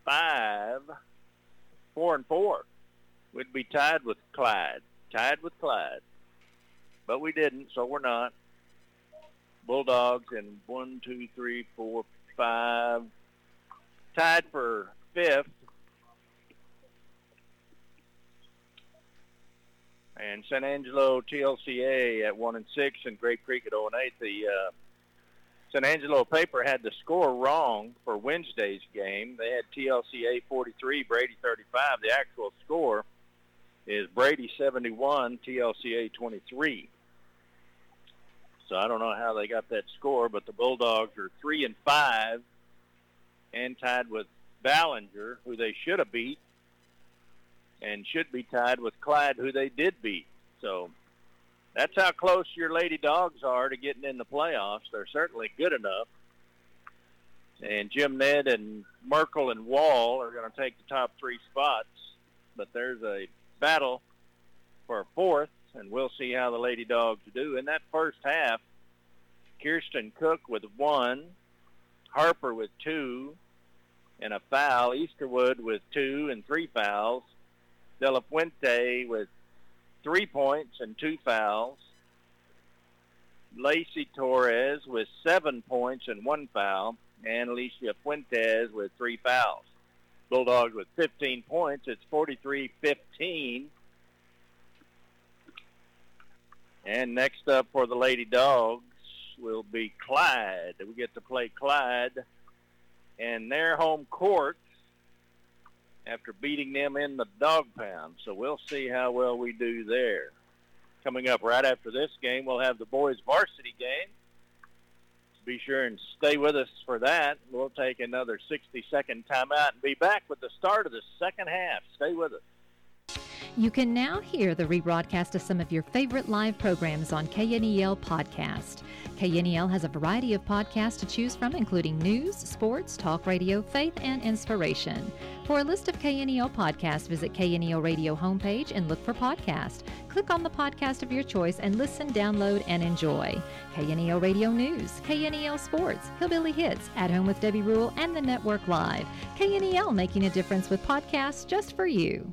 five, four and four. We'd be tied with Clyde, tied with Clyde. But we didn't, so we're not. Bulldogs and one, two, three, four, five, tied for fifth. And San Angelo TLCA at one and six, and Grape Creek at zero and eight. The uh, San Angelo paper had the score wrong for Wednesday's game. They had TLCA 43, Brady 35. The actual score is Brady 71, TLCA 23. So I don't know how they got that score, but the Bulldogs are three and five, and tied with Ballinger, who they should have beat, and should be tied with Clyde, who they did beat. So that's how close your Lady Dogs are to getting in the playoffs. They're certainly good enough. And Jim Ned and Merkel and Wall are going to take the top three spots, but there's a battle for fourth, and we'll see how the Lady Dogs do. In that first half, Kirsten Cook with one, Harper with two, and a foul. Easterwood with two and three fouls. De La Fuente with three points and two fouls. Lacey Torres with seven points and one foul. And Alicia Fuentes with three fouls. Bulldogs with 15 points. It's 43-15. And next up for the Lady Dogs will be Clyde. We get to play Clyde and their home court after beating them in the dog pound. So we'll see how well we do there. Coming up right after this game, we'll have the boys varsity game. Be sure and stay with us for that. We'll take another 60-second timeout and be back with the start of the second half. Stay with us. You can now hear the rebroadcast of some of your favorite live programs on KNEL Podcast. KNEL has a variety of podcasts to choose from, including news, sports, talk radio, faith, and inspiration. For a list of KNEL podcasts, visit KNEL Radio homepage and look for podcast. Click on the podcast of your choice and listen, download, and enjoy. KNEL Radio News, KNEL Sports, Hillbilly Hits, At Home with Debbie Rule, and the Network Live. KNEL making a difference with podcasts just for you.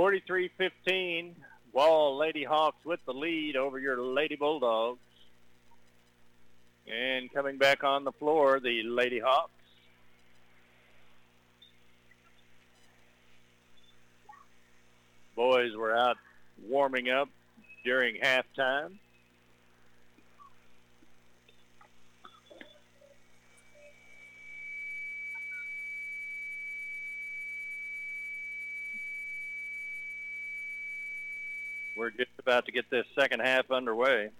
43-15, Wall Lady Hawks with the lead over your Lady Bulldogs. And coming back on the floor, the Lady Hawks. Boys were out warming up during halftime. We're just about to get this second half underway.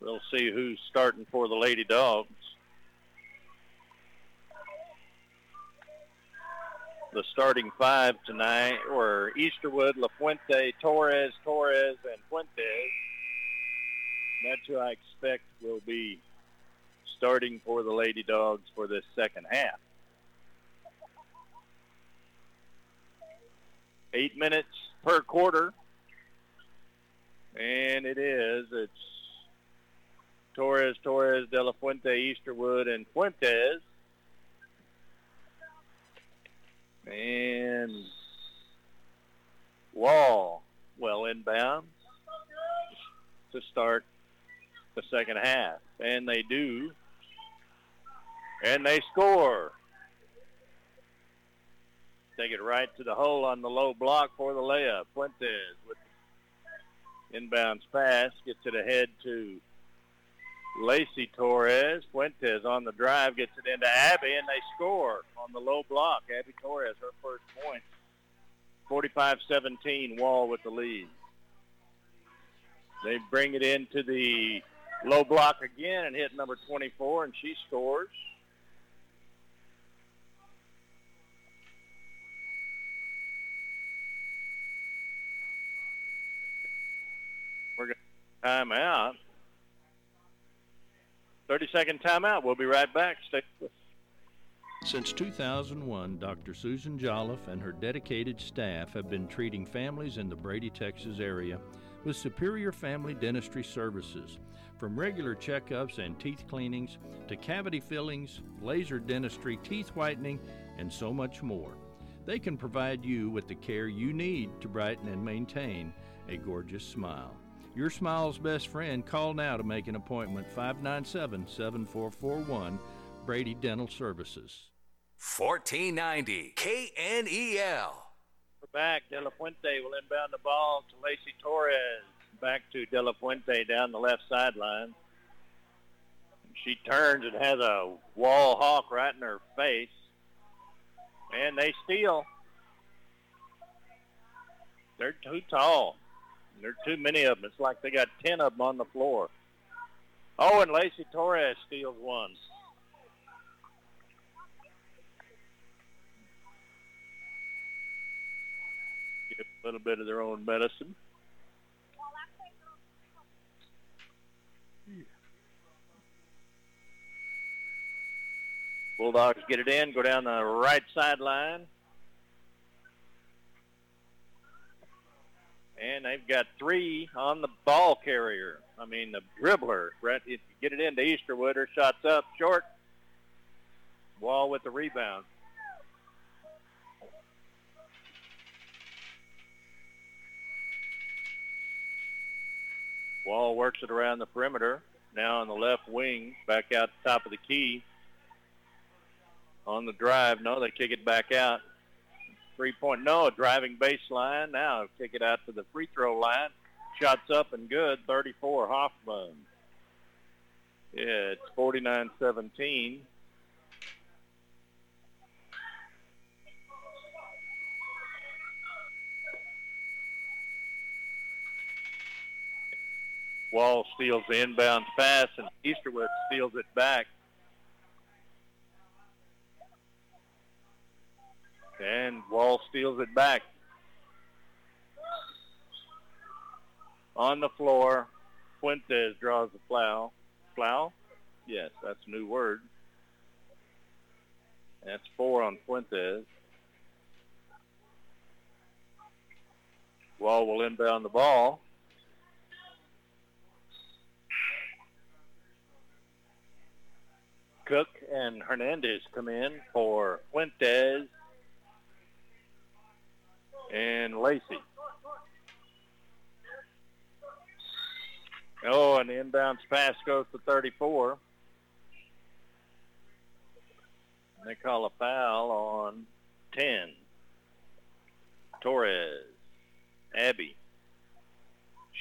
We'll see who's starting for the Lady Dogs. The starting five tonight were Easterwood, LaFuente, Torres, Torres, and Fuentes. That's who I expect will be starting for the Lady Dogs for this second half. Eight minutes per quarter. And it is. It's Torres, Torres, De La Fuente, Easterwood, and Fuentes. And Wall, well inbound to start the second half. And they do. And they score. Take it right to the hole on the low block for the layup. Fuentes with inbounds pass. Gets it ahead to Lacey Torres. Fuentes on the drive. Gets it into Abby, and they score on the low block. Abby Torres, her first point. 45-17, Wall with the lead. They bring it into the low block again and hit number 24, and she scores. We're going to time out. 30 second timeout. We'll be right back. Stay with us. Since 2001, Dr. Susan Jolliffe and her dedicated staff have been treating families in the Brady, Texas area with superior family dentistry services. From regular checkups and teeth cleanings to cavity fillings, laser dentistry, teeth whitening, and so much more. They can provide you with the care you need to brighten and maintain a gorgeous smile. Your smile's best friend. Call now to make an appointment 597 7441 Brady Dental Services. 1490 KNEL. We're back. De La Fuente will inbound the ball to Lacey Torres. Back to De La Fuente down the left sideline. She turns and has a wall hawk right in her face. And they steal. They're too tall. There are too many of them. It's like they got 10 of them on the floor. Oh, and Lacey Torres steals one. Get a little bit of their own medicine. Bulldogs get it in, go down the right sideline. And they've got three on the ball carrier. I mean, the dribbler. Brett, if you get it into Easterwood, her shot's up short. Wall with the rebound. Wall works it around the perimeter. Now on the left wing, back out the top of the key. On the drive, no, they kick it back out. Three point, no, driving baseline. Now kick it out to the free throw line. Shots up and good. 34 Hoffman. Yeah, it's 49-17. Wall steals the inbound pass, and Easterwood steals it back. And Wall steals it back. On the floor, Fuentes draws the foul. Foul? Yes, that's a new word. That's four on Fuentes. Wall will inbound the ball. Cook and Hernandez come in for Fuentes and Lacey. Oh, and the inbounds pass goes to 34. And they call a foul on 10. Torres. Abby.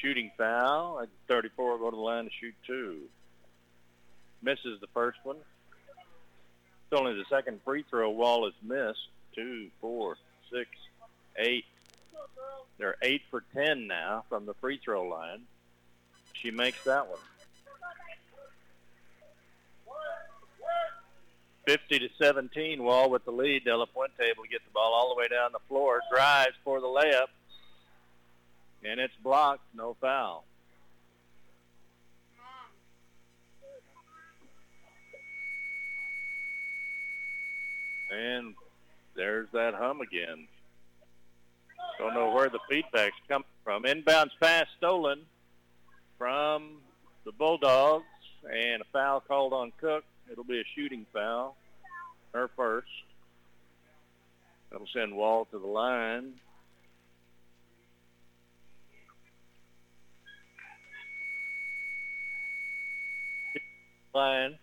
Shooting foul. At 34 go to the line to shoot two. Misses the first one. It's only the second free throw wall is missed. Two, four, six, eight. They're eight for ten now from the free throw line. She makes that one. 50 to 17, Wall with the lead. De La Fuente able to get the ball all the way down the floor. Drives for the layup. And it's blocked. No foul. And there's that hum again. Don't know where the feedback's coming from. Inbounds pass stolen from the Bulldogs, and a foul called on Cook. It'll be a shooting foul, her first. That'll send Wall to the line. Line.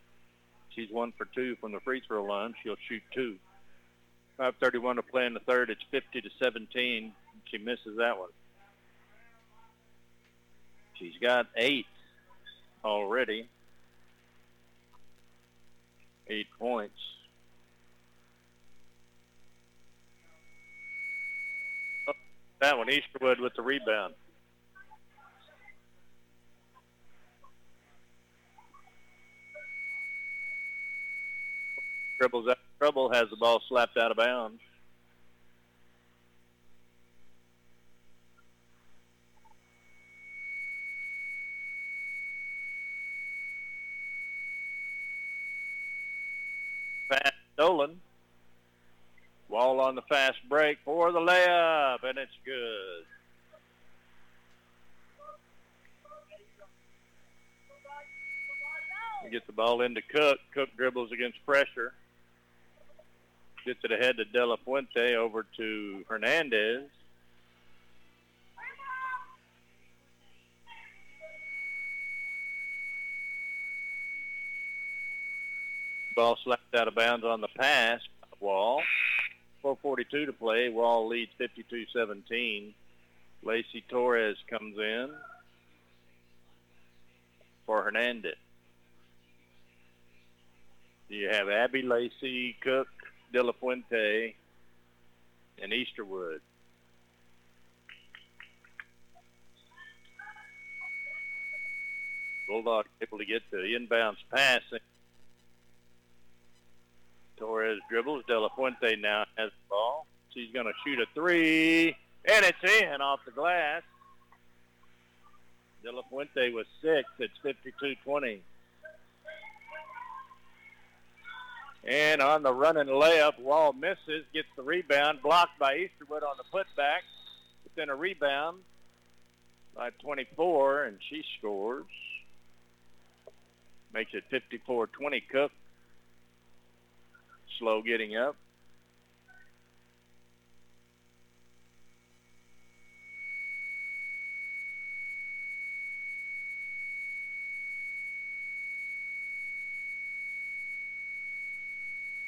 She's one for two from the free throw line. She'll shoot two. 5:31 to play in the third. It's 50 to 17. She misses that one. She's got eight already. Eight points. Oh, That one, Easterwood with the rebound. Dribbles out trouble, has the ball slapped out of bounds. Stolen. Wall on the fast break for the layup, and it's good. We get the ball into Cook. Cook dribbles against pressure. Gets it ahead to De La Fuente over to Hernandez. Ball slapped out of bounds on the pass. Wall. 442 to play. Wall leads 52-17. Lacey Torres comes in for Hernandez. You have Abby Lacey, Cook, De La Fuente, and Easterwood. Bulldog able to get to the inbounds passing. Torres dribbles. De La Fuente now has the ball. She's going to shoot a three, and it's in off the glass. De La Fuente was six. It's 52-20. And on the running layup, Wall misses, gets the rebound, blocked by Easterwood on the putback. It's in a rebound by 24, and she scores. Makes it 54-20 Cook. Slow getting up.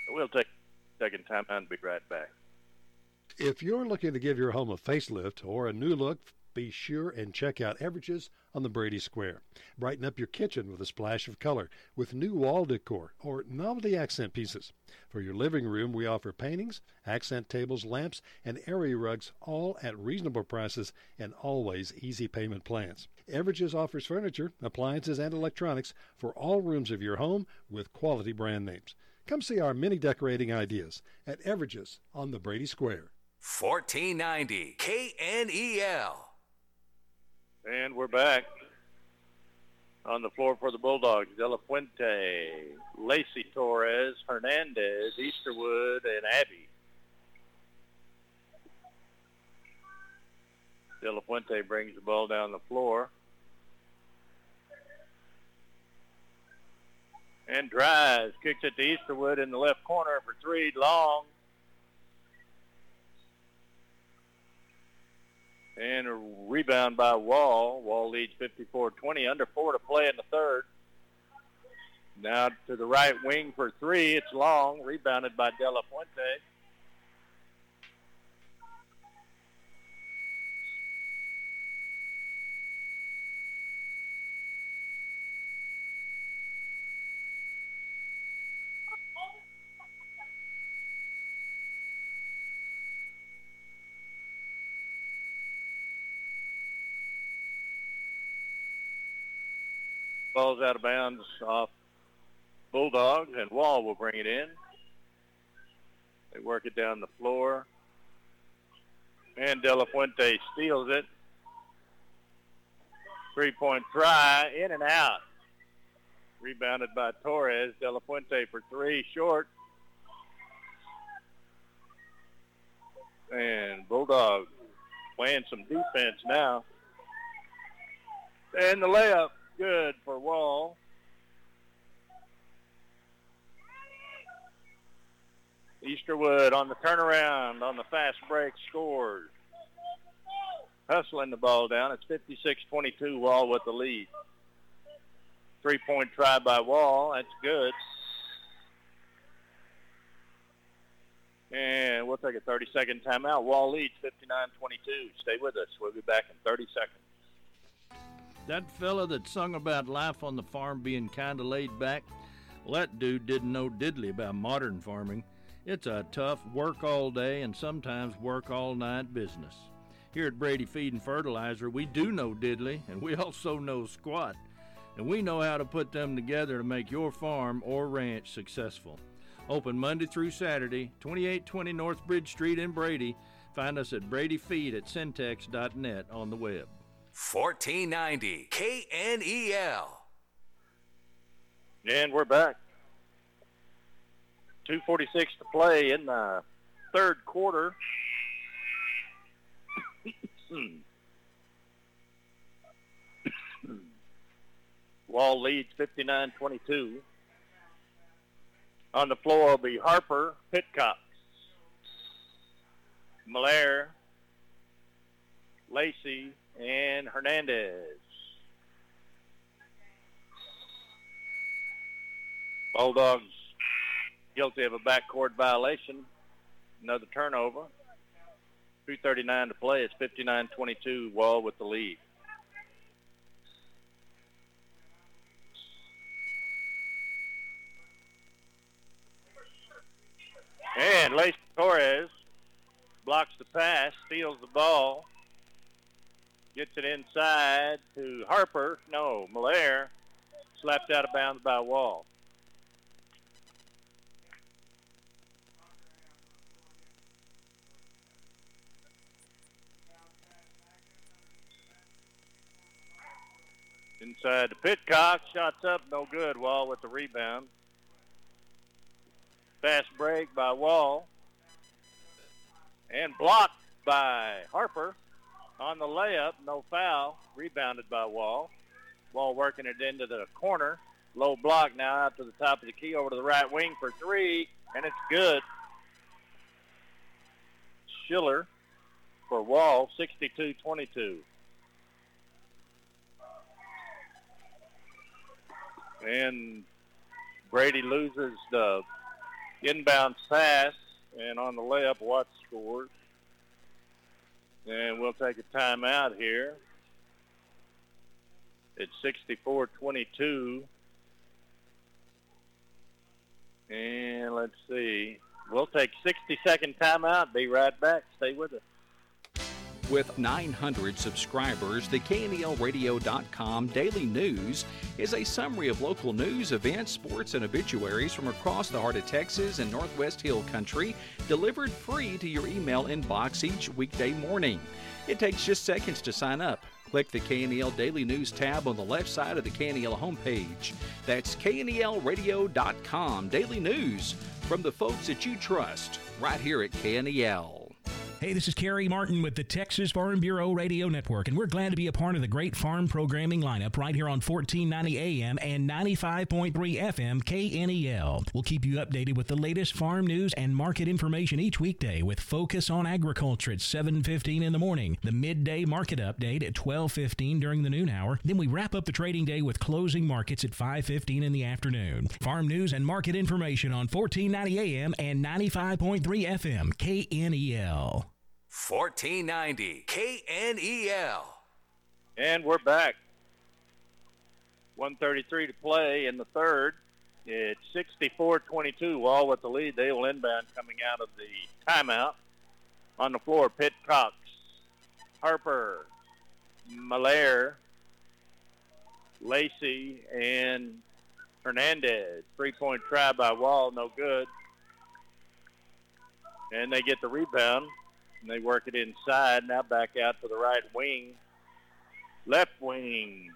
We'll take a second time and be right back. If you're looking to give your home a facelift or a new look, be sure and check out Everages on the Brady Square. Brighten up your kitchen with a splash of color with new wall decor or novelty accent pieces. For your living room, we offer paintings, accent tables, lamps, and area rugs, all at reasonable prices and always easy payment plans. Everages offers furniture, appliances, and electronics for all rooms of your home with quality brand names. Come see our many decorating ideas at Everages on the Brady Square. 1490 KNEL. And we're back on the floor for the Bulldogs. De La Fuente, Lacey Torres, Hernandez, Easterwood, and Abby. De La Fuente brings the ball down the floor. And drives, kicks it to Easterwood in the left corner for three, long. And a rebound by Wall. Wall leads 54-20. Under four to play in the third. Now to the right wing for three. It's long. Rebounded by De La Fuente. Ball's out of bounds off Bulldogs, and Wall will bring it in. They work it down the floor. And De La Fuente steals it. Three-point try, in and out. Rebounded by Torres. De La Fuente for three, short. And Bulldogs playing some defense now. And the layup, good for Wall. Easterwood on the turnaround, on the fast break, scores. Hustling the ball down. It's 56-22, Wall with the lead. Three-point try by Wall. That's good. And we'll take a 30-second timeout. Wall leads 59-22. Stay with us. We'll be back in 30 seconds. That fella that sung about life on the farm being kind of laid back, well, that dude didn't know diddly about modern farming. It's a tough work all day and sometimes work all night business. Here at Brady Feed and Fertilizer, we do know diddly and we also know squat. And we know how to put them together to make your farm or ranch successful. Open Monday through Saturday, 2820 North Bridge Street in Brady. Find us at bradyfeed at centex.net on the web. 1490 KNEL. And we're back. 2.46 to play in the third quarter. Hmm. Wall leads 59-22. On the floor will be Harper, Pitcock, Malaire, Lacey, and Hernandez. Bulldogs guilty of a backcourt violation. Another turnover. 2.39 to play. It's 59-22. Wall with the lead. And Lacey Torres blocks the pass, steals the ball, gets it inside to Harper. No, Malaire slapped out of bounds by Wall. Inside to Pitcock. Shots up, no good. Wall with the rebound. Fast break by Wall. And blocked by Harper. On the layup, no foul. Rebounded by Wall. Wall working it into the corner. Low block now out to the top of the key over to the right wing for three. And it's good. Schiller for Wall, 62-22. And Brady loses the inbound pass, and on the layup, Watts scores. And we'll take a timeout here. It's 64-22. And let's see. We'll take 60-second timeout. Be right back. Stay with us. With 900 subscribers, the KNELradio.com daily news is a summary of local news, events, sports, and obituaries from across the heart of Texas and Northwest Hill Country, delivered free to your email inbox each weekday morning. It takes just seconds to sign up. Click the KNEL Daily News tab on the left side of the KNEL homepage. That's KNELradio.com daily news from the folks that you trust right here at KNEL. Hey, this is Carey Martin with the Texas Farm Bureau Radio Network, and we're glad to be a part of the great farm programming lineup right here on 1490 AM and 95.3 FM KNEL. We'll keep you updated with the latest farm news and market information each weekday with Focus on Agriculture at 7.15 in the morning, the midday market update at 12.15 during the noon hour. Then we wrap up the trading day with closing markets at 5.15 in the afternoon. Farm news and market information on 1490 AM and 95.3 FM KNEL. 1490 KNEL. And we're back. 133 to play in the third. It's 64-22. Wall with the lead. They will inbound coming out of the timeout. On the floor, Pitt Cox, Harper, Malaire, Lacey, and Hernandez. Three-point try by Wall, no good. And they get the rebound. And they work it inside. Now back out to the right wing. Left wing.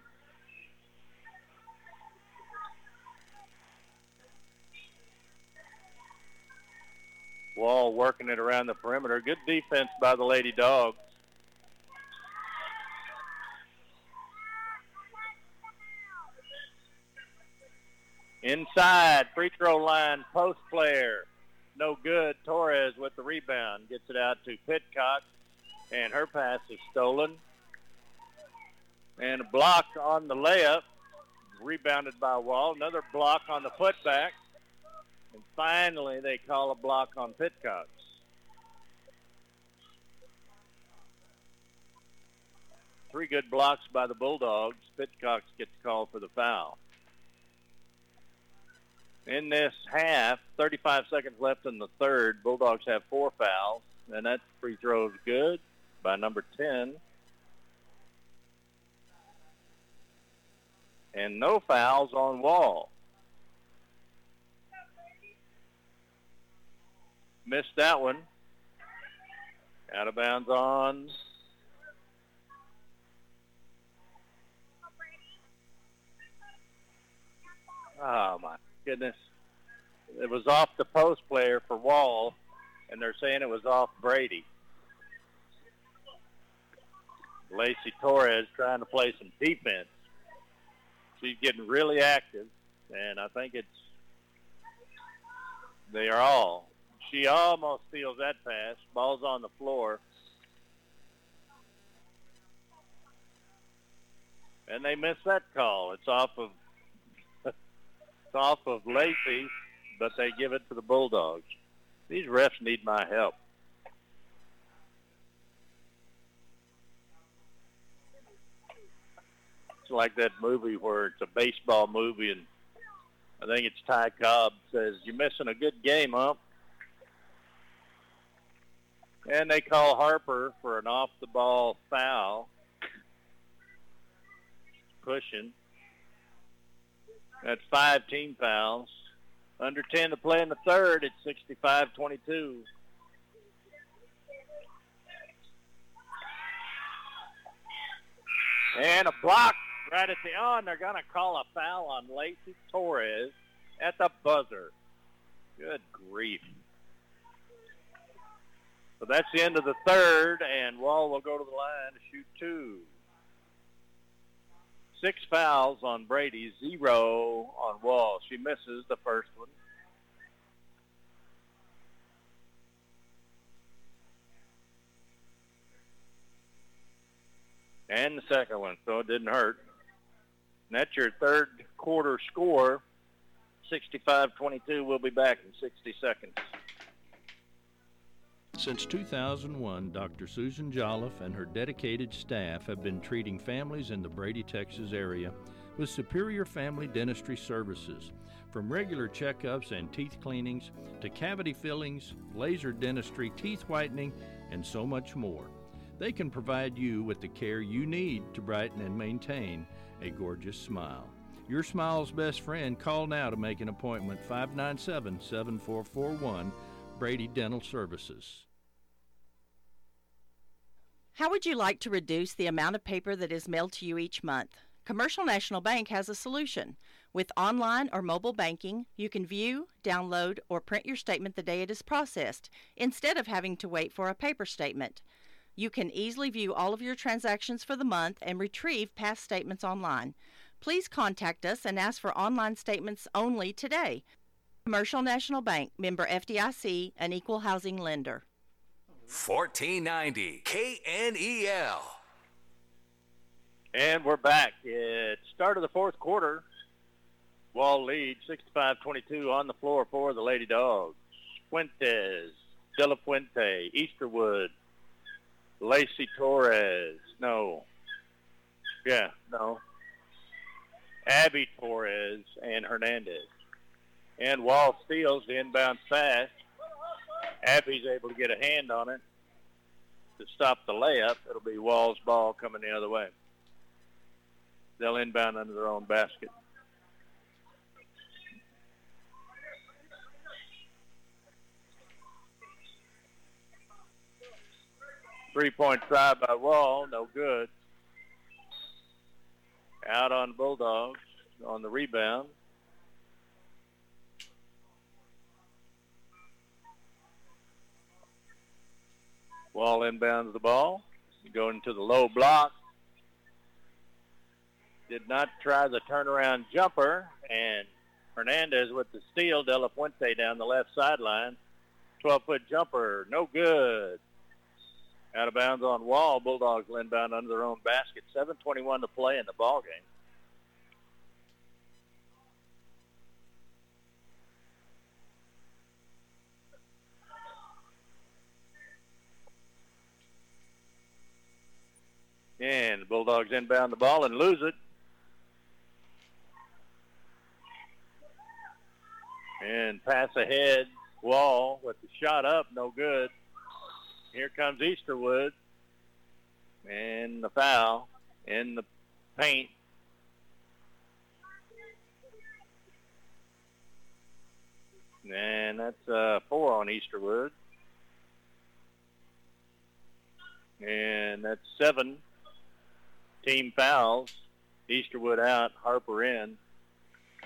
Wall working it around the perimeter. Good defense by the Lady Dogs. Inside, free throw line, post player no good. Torres with the rebound gets it out to Pitcock, and her pass is stolen. And a block on the layup, rebounded by Wall. Another block on the putback. And finally, they call a block on Pitcock. Three good blocks by the Bulldogs. Pitcock gets called for the foul. In this half, 35 seconds left in the third, Bulldogs have four fouls, and that free throw is good by number 10. And no fouls on Wall. Missed that one. Out of bounds on Oh my goodness. It was off the post player for Wall, and they're saying it was off Brady. Lacey Torres trying to play some defense. She's getting really active, and I think it's they are all. She almost steals that pass. Ball's on the floor. And they miss that call. It's off of off of Lacey, but they give it to the Bulldogs. These refs need my help. It's like that movie where it's a baseball movie, and I think it's Ty Cobb says, "You're missing a good game, huh?" And they call Harper for an off-the-ball foul, pushing. That's five team fouls. Under 10 to play in the third. It's 65-22. And a block right at the on. They're going to call a foul on Lacey Torres at the buzzer. Good grief. So that's the end of the third, and Wall will go to the line to shoot two. Six fouls on Brady, zero on Wall. She misses the first one. And the second one, so it didn't hurt. And that's your third quarter score. 65-22. We'll be back in 60 seconds. Since 2001, Dr. Susan Jolliffe and her dedicated staff have been treating families in the Brady, Texas area with superior family dentistry services. From regular checkups and teeth cleanings to cavity fillings, laser dentistry, teeth whitening, and so much more. They can provide you with the care you need to brighten and maintain a gorgeous smile. Your smile's best friend, call now to make an appointment 597 7441 Brady Dental Services. How would you like to reduce the amount of paper that is mailed to you each month? Commercial National Bank has a solution. With online or mobile banking, you can view, download, or print your statement the day it is processed instead of having to wait for a paper statement. You can easily view all of your transactions for the month and retrieve past statements online. Please contact us and ask for online statements only today. Commercial National Bank, member FDIC, an equal housing lender. 1490 KNEL. And we're back. It's start of the fourth quarter. Wall lead 65-22 on the floor for the Lady Dogs. Fuentes, De La Fuente, Easterwood, Lacey Torres. No. Yeah, no. Abby Torres and Hernandez. And Wall steals the inbound pass. Abby's able to get a hand on it to stop the layup. It'll be Wall's ball coming the other way. They'll inbound under their own basket. Three-point try by Wall, no good. Out on Bulldogs on the rebound. Wall inbounds the ball. Going to the low block. Did not try the turnaround jumper. And Hernandez with the steal. De La Fuente down the left sideline. 12-foot jumper. No good. Out of bounds on Wall. Bulldogs inbound under their own basket. 7.21 to play in the ball game. And the Bulldogs inbound the ball and lose it. And pass ahead, Wall with the shot up, no good. Here comes Easterwood. And the foul in the paint. And that's uh, four on Easterwood. And that's seven team fouls. Easterwood out, Harper in.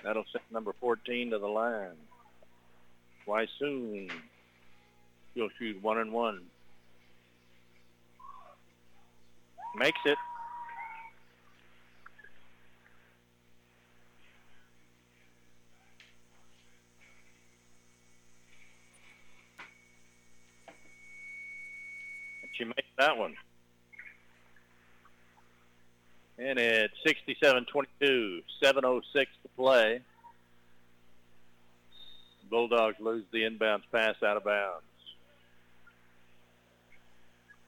That'll send number 14 to the line. Why soon? He'll shoot one and one. Makes it. She makes that one. And it's 67-22, 7.06 to play. Bulldogs lose the inbounds pass out of bounds.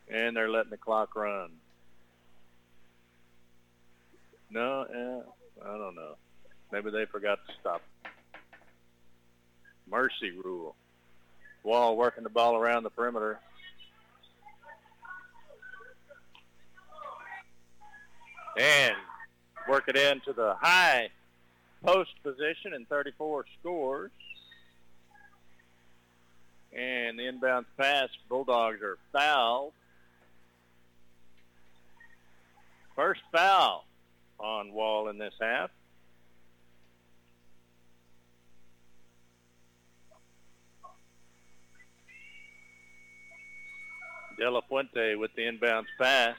And they're letting the clock run. No, eh, I don't know. Maybe they forgot to stop. Mercy rule. Wall working the ball around the perimeter. And work it into the high post position and 34 scores. And the inbounds pass, Bulldogs are fouled. First foul on Wall in this half. De La Fuente with the inbounds pass.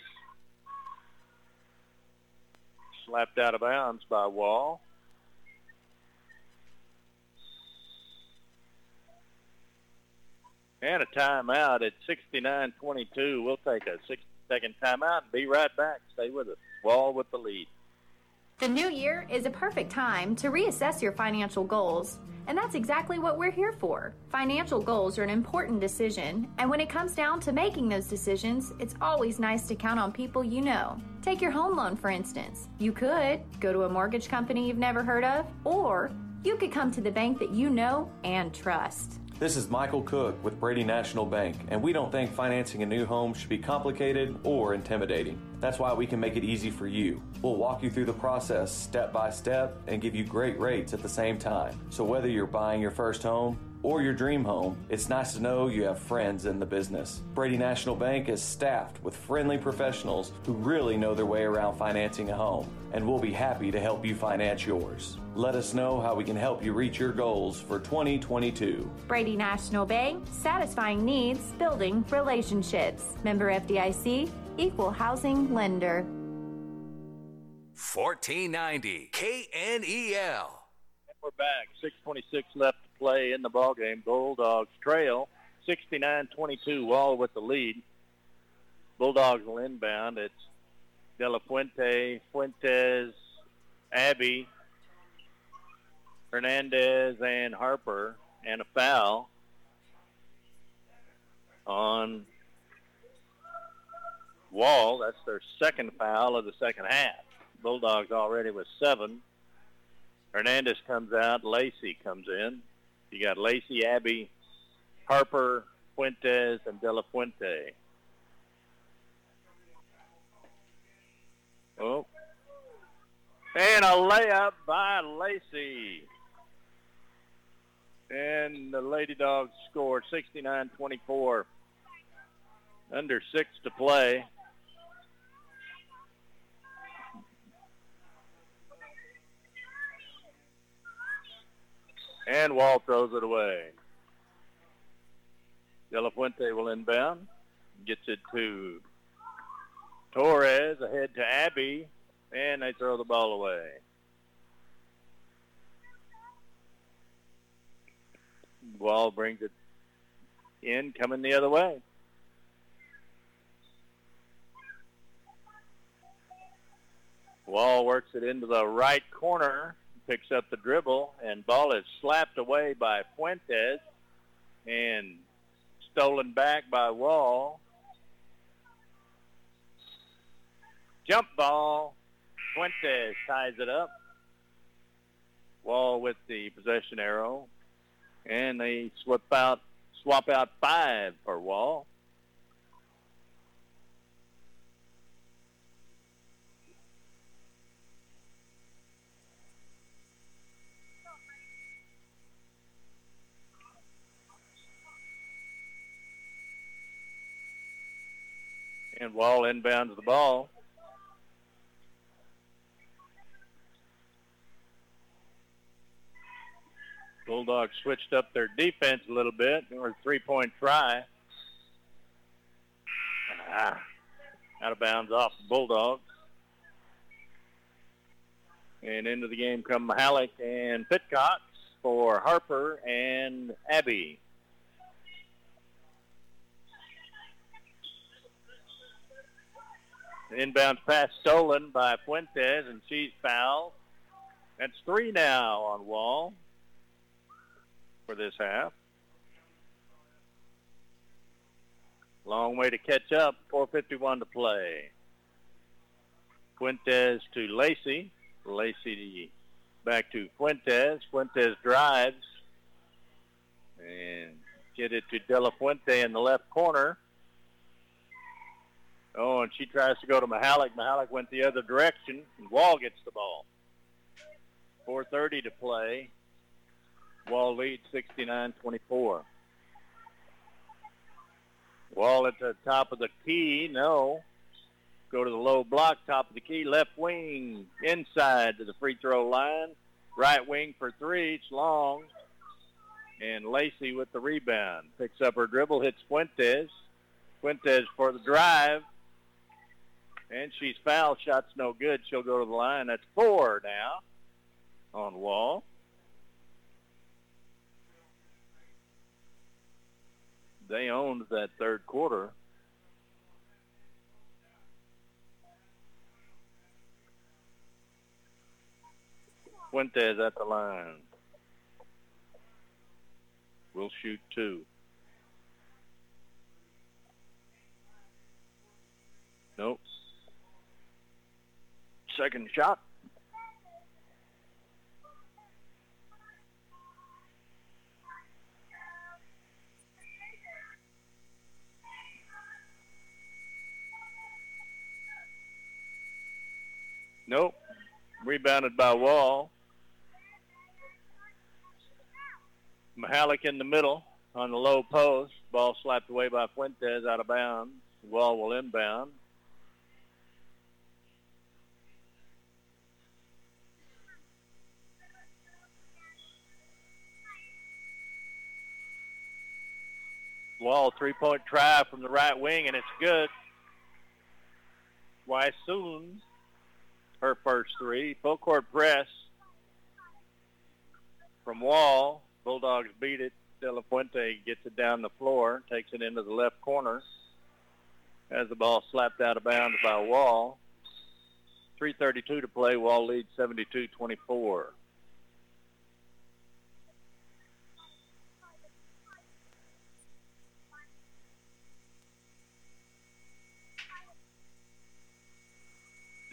Slapped out of bounds by Wall. And a timeout at 69-22. We'll take a 60-second timeout and be right back. Stay with us. Wall with the lead. The new year is a perfect time to reassess your financial goals. And that's exactly what we're here for. Financial goals are an important decision, and when it comes down to making those decisions, it's always nice to count on people you know. Take your home loan, for instance. You could go to a mortgage company you've never heard of, or you could come to the bank that you know and trust. This is Michael Cook with Brady National Bank, and we don't think financing a new home should be complicated or intimidating. That's why we can make it easy for you. We'll walk you through the process step by step and give you great rates at the same time. So whether you're buying your first home or your dream home, it's nice to know you have friends in the business. Brady National Bank is staffed with friendly professionals who really know their way around financing a home, and we'll be happy to help you finance yours. Let us know how we can help you reach your goals for 2022. Brady National Bank, satisfying needs, building relationships. Member FDIC, equal housing lender. 1490 KNEL. We're back. 6.26 left to play in the ball game. Bulldogs trail 69-22. Wall with the lead. Bulldogs will inbound. It's De La Fuente, Fuentes, Abbey, Hernandez, and Harper, and a foul on Wall. That's their second foul of the second half. Bulldogs already with seven. Hernandez comes out. Lacey comes in. You got Lacey, Abbey, Harper, Fuentes, and De La Fuente. Oh. And a layup by Lacey. And the Lady Dogs score 69-24. Under six to play. And Wall throws it away. De La Fuente will inbound. Gets it to Torres, ahead to Abbey, and they throw the ball away. Wall brings it in, coming the other way. Wall works it into the right corner, picks up the dribble, and ball is slapped away by Fuentes and stolen back by Wall. Jump ball. Fuentes ties it up. Wall with the possession arrow. And they swap out swap out five for Wall. And Wall inbounds the ball. Bulldogs switched up their defense a little bit. Or three-point try. Ah, out of bounds off the Bulldogs. And into the game come Halleck and Pitcox for Harper and Abbey. Inbound pass stolen by Fuentes, and she's fouled. That's three now on Wall for this half. Long way to catch up. 4.51 to play. Fuentes to Lacey. Lacey back to Fuentes. Fuentes drives and get it to De La Fuente in the left corner. Oh, and she tries to go to Mahalik. Mahalik went the other direction, and Wall gets the ball. 4.30 to play. Wall leads 69-24. Wall at the top of the key. No. Go to the low block, top of the key, left wing, inside to the free throw line. Right wing for three. It's long. And Lacey with the rebound. Picks up her dribble, hits Fuentes. Fuentes for the drive. And she's foul. Shot's no good. She'll go to the line. That's four now on Wall. They owned that third quarter. Fuentes at the line. We'll shoot two. Nope. Second shot. Nope. Rebounded by Wall. Mahalik in the middle on the low post. Ball slapped away by Fuentes out of bounds. Wall will inbound. Wall three-point try from the right wing, and it's good. Wysoon, her first three. Full court press from Wall. Bulldogs beat it. De La Fuente gets it down the floor, takes it into the left corner. Has the ball slapped out of bounds by Wall. 3.32 to play. Wall leads 72-24.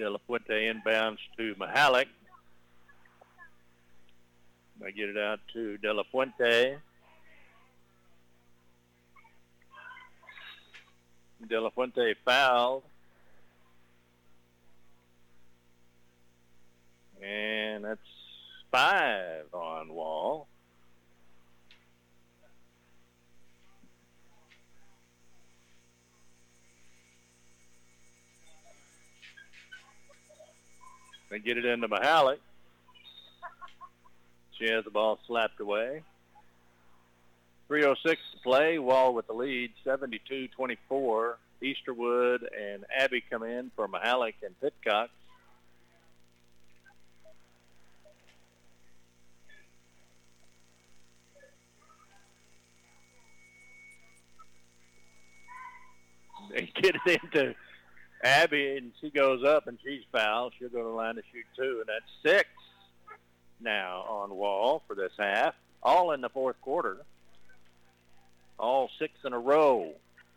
De La Fuente inbounds to Mahalik. I get it out to De La Fuente. De La Fuente fouled. And that's five on Wall. They get it into Mahalik. She has the ball slapped away. 3.06 to play. Wall with the lead, 72-24. Easterwood and Abby come in for Mahalik and Pitcock. They get it into Abby, and she goes up, and she's fouled. She'll go to the line to shoot two, and that's six now on Wall for this half, all in the fourth quarter. All six in a row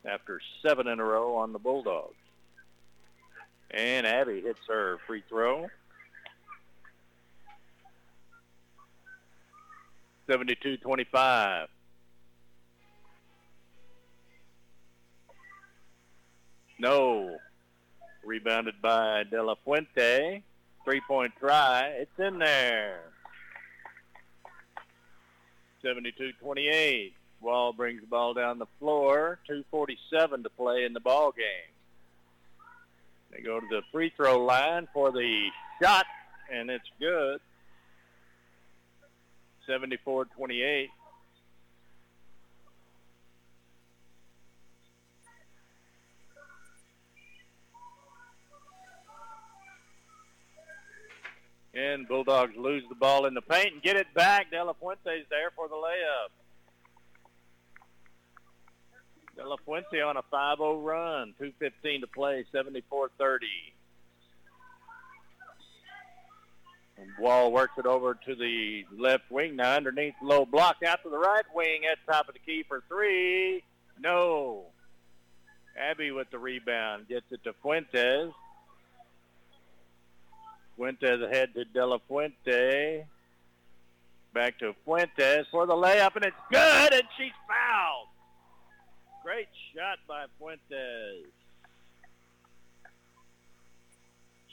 after seven in a row on the Bulldogs. And Abby hits her free throw. 72-25. No. Rebounded by De La Fuente. Three-point try. It's in there. 72-28. Wall brings the ball down the floor. 2.47 to play in the ball game. They go to the free throw line for the shot, and it's good. 74-28. And Bulldogs lose the ball in the paint and get it back. De La Fuente's there for the layup. De La Fuente on a 5-0 run. 2.15 to play, 74-30. Wall works it over to the left wing now underneath low block out to the right wing at top of the key for three. No. Abby with the rebound gets it to Fuentes. Fuentes ahead to De La Fuente. Back to Fuentes for the layup, and it's good, and she's fouled. Great shot by Fuentes.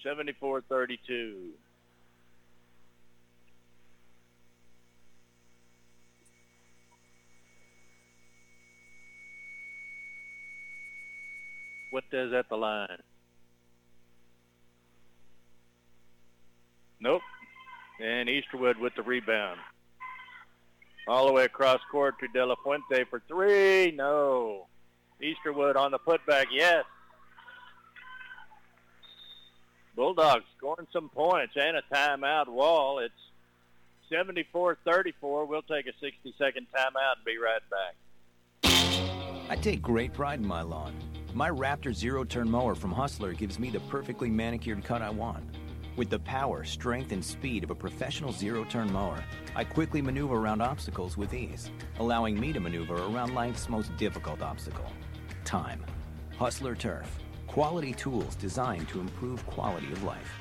74-32. Fuentes at the line. Nope. And Easterwood with the rebound. All the way across court to De La Fuente for three. No. Easterwood on the putback. Yes. Bulldogs scoring some points and a timeout wall. It's 74-34. We'll take a 60-second timeout and be right back. I take great pride in my lawn. My Raptor zero turn mower from Hustler gives me the perfectly manicured cut I want. With the power, strength, and speed of a professional zero turn mower, I quickly maneuver around obstacles with ease, allowing me to maneuver around life's most difficult obstacle time. Hustler Turf. Quality tools designed to improve quality of life.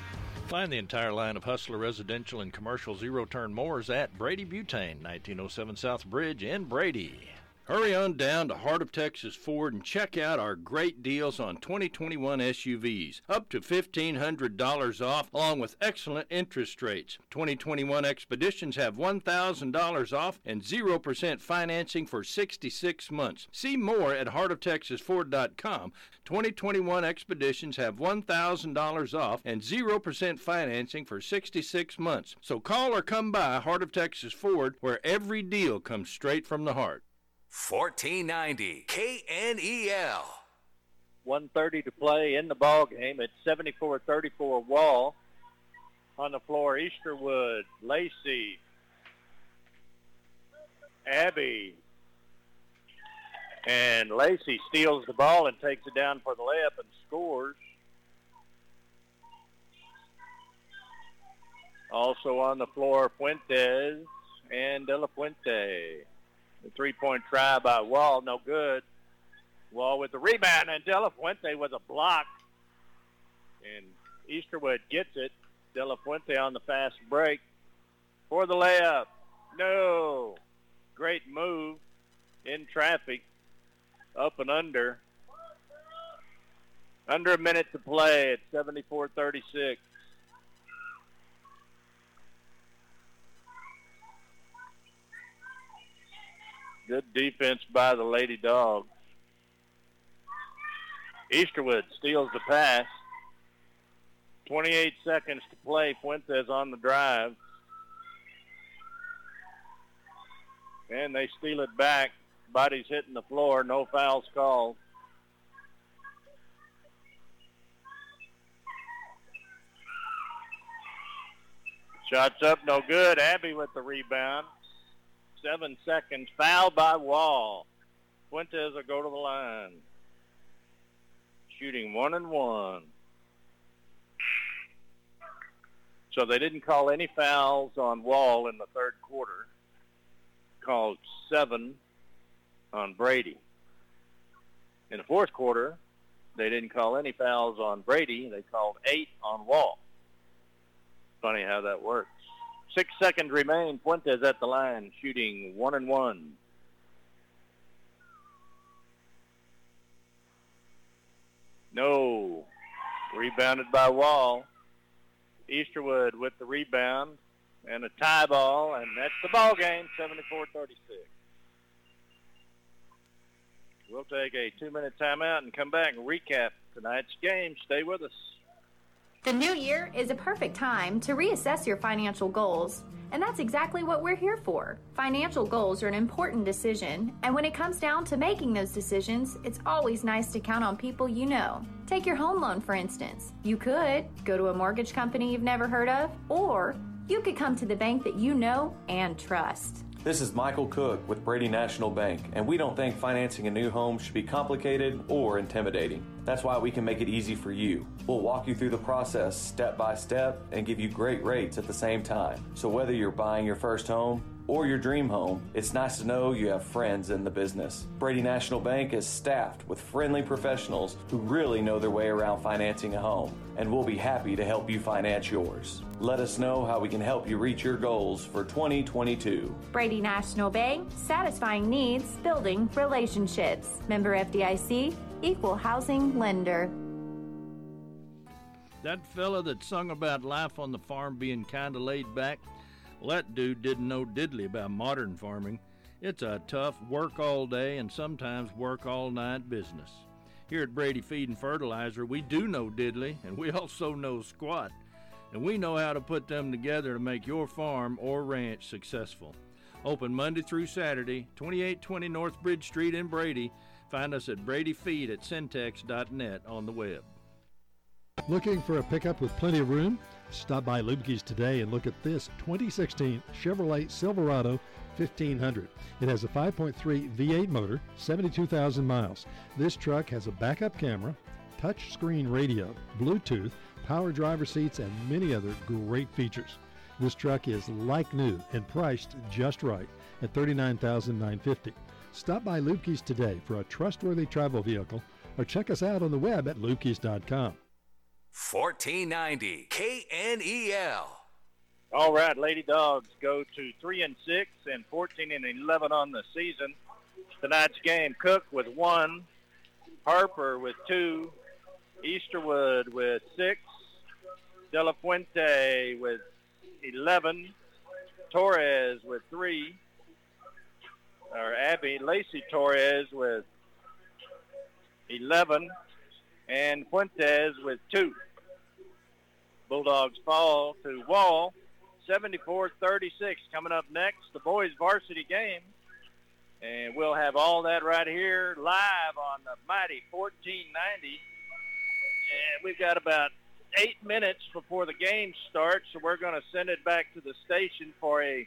Find the entire line of Hustler residential and commercial zero turn mowers at Brady Butane, 1907 South Bridge in Brady. Hurry on down to Heart of Texas Ford and check out our great deals on 2021 SUVs, up to $1,500 off, along with excellent interest rates. 2021 Expeditions have $1,000 off and 0% financing for 66 months. See more at heartoftexasford.com. 2021 Expeditions have $1,000 off and 0% financing for 66 months. So call or come by Heart of Texas Ford, where every deal comes straight from the heart. 1490 KNEL. 130 to play in the ball game. It's 74-34 Wall. On the floor, Easterwood, Lacey, Abby, and Lacey steals the ball and takes it down for the layup and scores. Also on the floor, Fuentes and De La Fuente. The three-point try by Wall, no good. Wall with the rebound, and De La Fuente with a block. And Easterwood gets it. De La Fuente on the fast break for the layup. No. Great move in traffic. Up and under. Under a minute to play at 74-36. Good defense by the Lady Dogs. Easterwood steals the pass. 28 seconds to play. Fuentes on the drive. And they steal it back. Body's hitting the floor. No fouls called. Shots up, no good. Abby with the rebound. Seven seconds. Foul by Wall. Fuentes will go to the line. Shooting one and one. So they didn't call any fouls on Wall in the third quarter. Called seven on Brady. In the fourth quarter, they didn't call any fouls on Brady. They called eight on Wall. Funny how that works. Six seconds remain. Fuentes at the line, shooting one and one. No. Rebounded by Wall. Easterwood with the rebound and a tie ball, and that's the ball game, 74-36. We'll take a two-minute timeout and come back and recap tonight's game. Stay with us. The new year is a perfect time to reassess your financial goals. And that's exactly what we're here for. Financial goals are an important decision, and when it comes down to making those decisions, it's always nice to count on people you know. Take your home loan, for instance. You could go to a mortgage company you've never heard of, or you could come to the bank that you know and trust. This is Michael Cook with Brady National Bank, and we don't think financing a new home should be complicated or intimidating. That's why we can make it easy for you. We'll walk you through the process step by step and give you great rates at the same time. So whether you're buying your first home, or your dream home, it's nice to know you have friends in the business. Brady National Bank is staffed with friendly professionals who really know their way around financing a home, and we'll be happy to help you finance yours. Let us know how we can help you reach your goals for 2022. Brady National Bank, satisfying needs, building relationships. Member FDIC, equal housing lender. That fella that sung about life on the farm being kind of laid back, well, that dude didn't know diddly about modern farming. It's a tough work all day and sometimes work all night business. Here at Brady Feed and Fertilizer, we do know diddly and we also know squat. And we know how to put them together to make your farm or ranch successful. Open Monday through Saturday, 2820 North Bridge Street in Brady. Find us at bradyfeed at centex.net on the web. Looking for a pickup with plenty of room? Stop by Lubke's today and look at this 2016 Chevrolet Silverado 1500. It has a 5.3 V8 motor, 72,000 miles. This truck has a backup camera, touch screen radio, Bluetooth, power driver seats, and many other great features. This truck is like new and priced just right at $39,950. Stop by Lubke's today for a trustworthy travel vehicle or check us out on the web at lubkes.com. 1490 KNEL. All right, Lady Dogs go to three and six and 14 and 11 on the season. Tonight's game: Cook with one, Harper with two, Easterwood with six, De La Fuente with 11, Torres with three, or Abby Lacey Torres with 11, and Fuentes with two. Bulldogs fall to Wall, 74-36. Coming up next, the boys varsity game. And we'll have all that right here live on the mighty 1490. And we've got about eight minutes before the game starts, so we're going to send it back to the station for a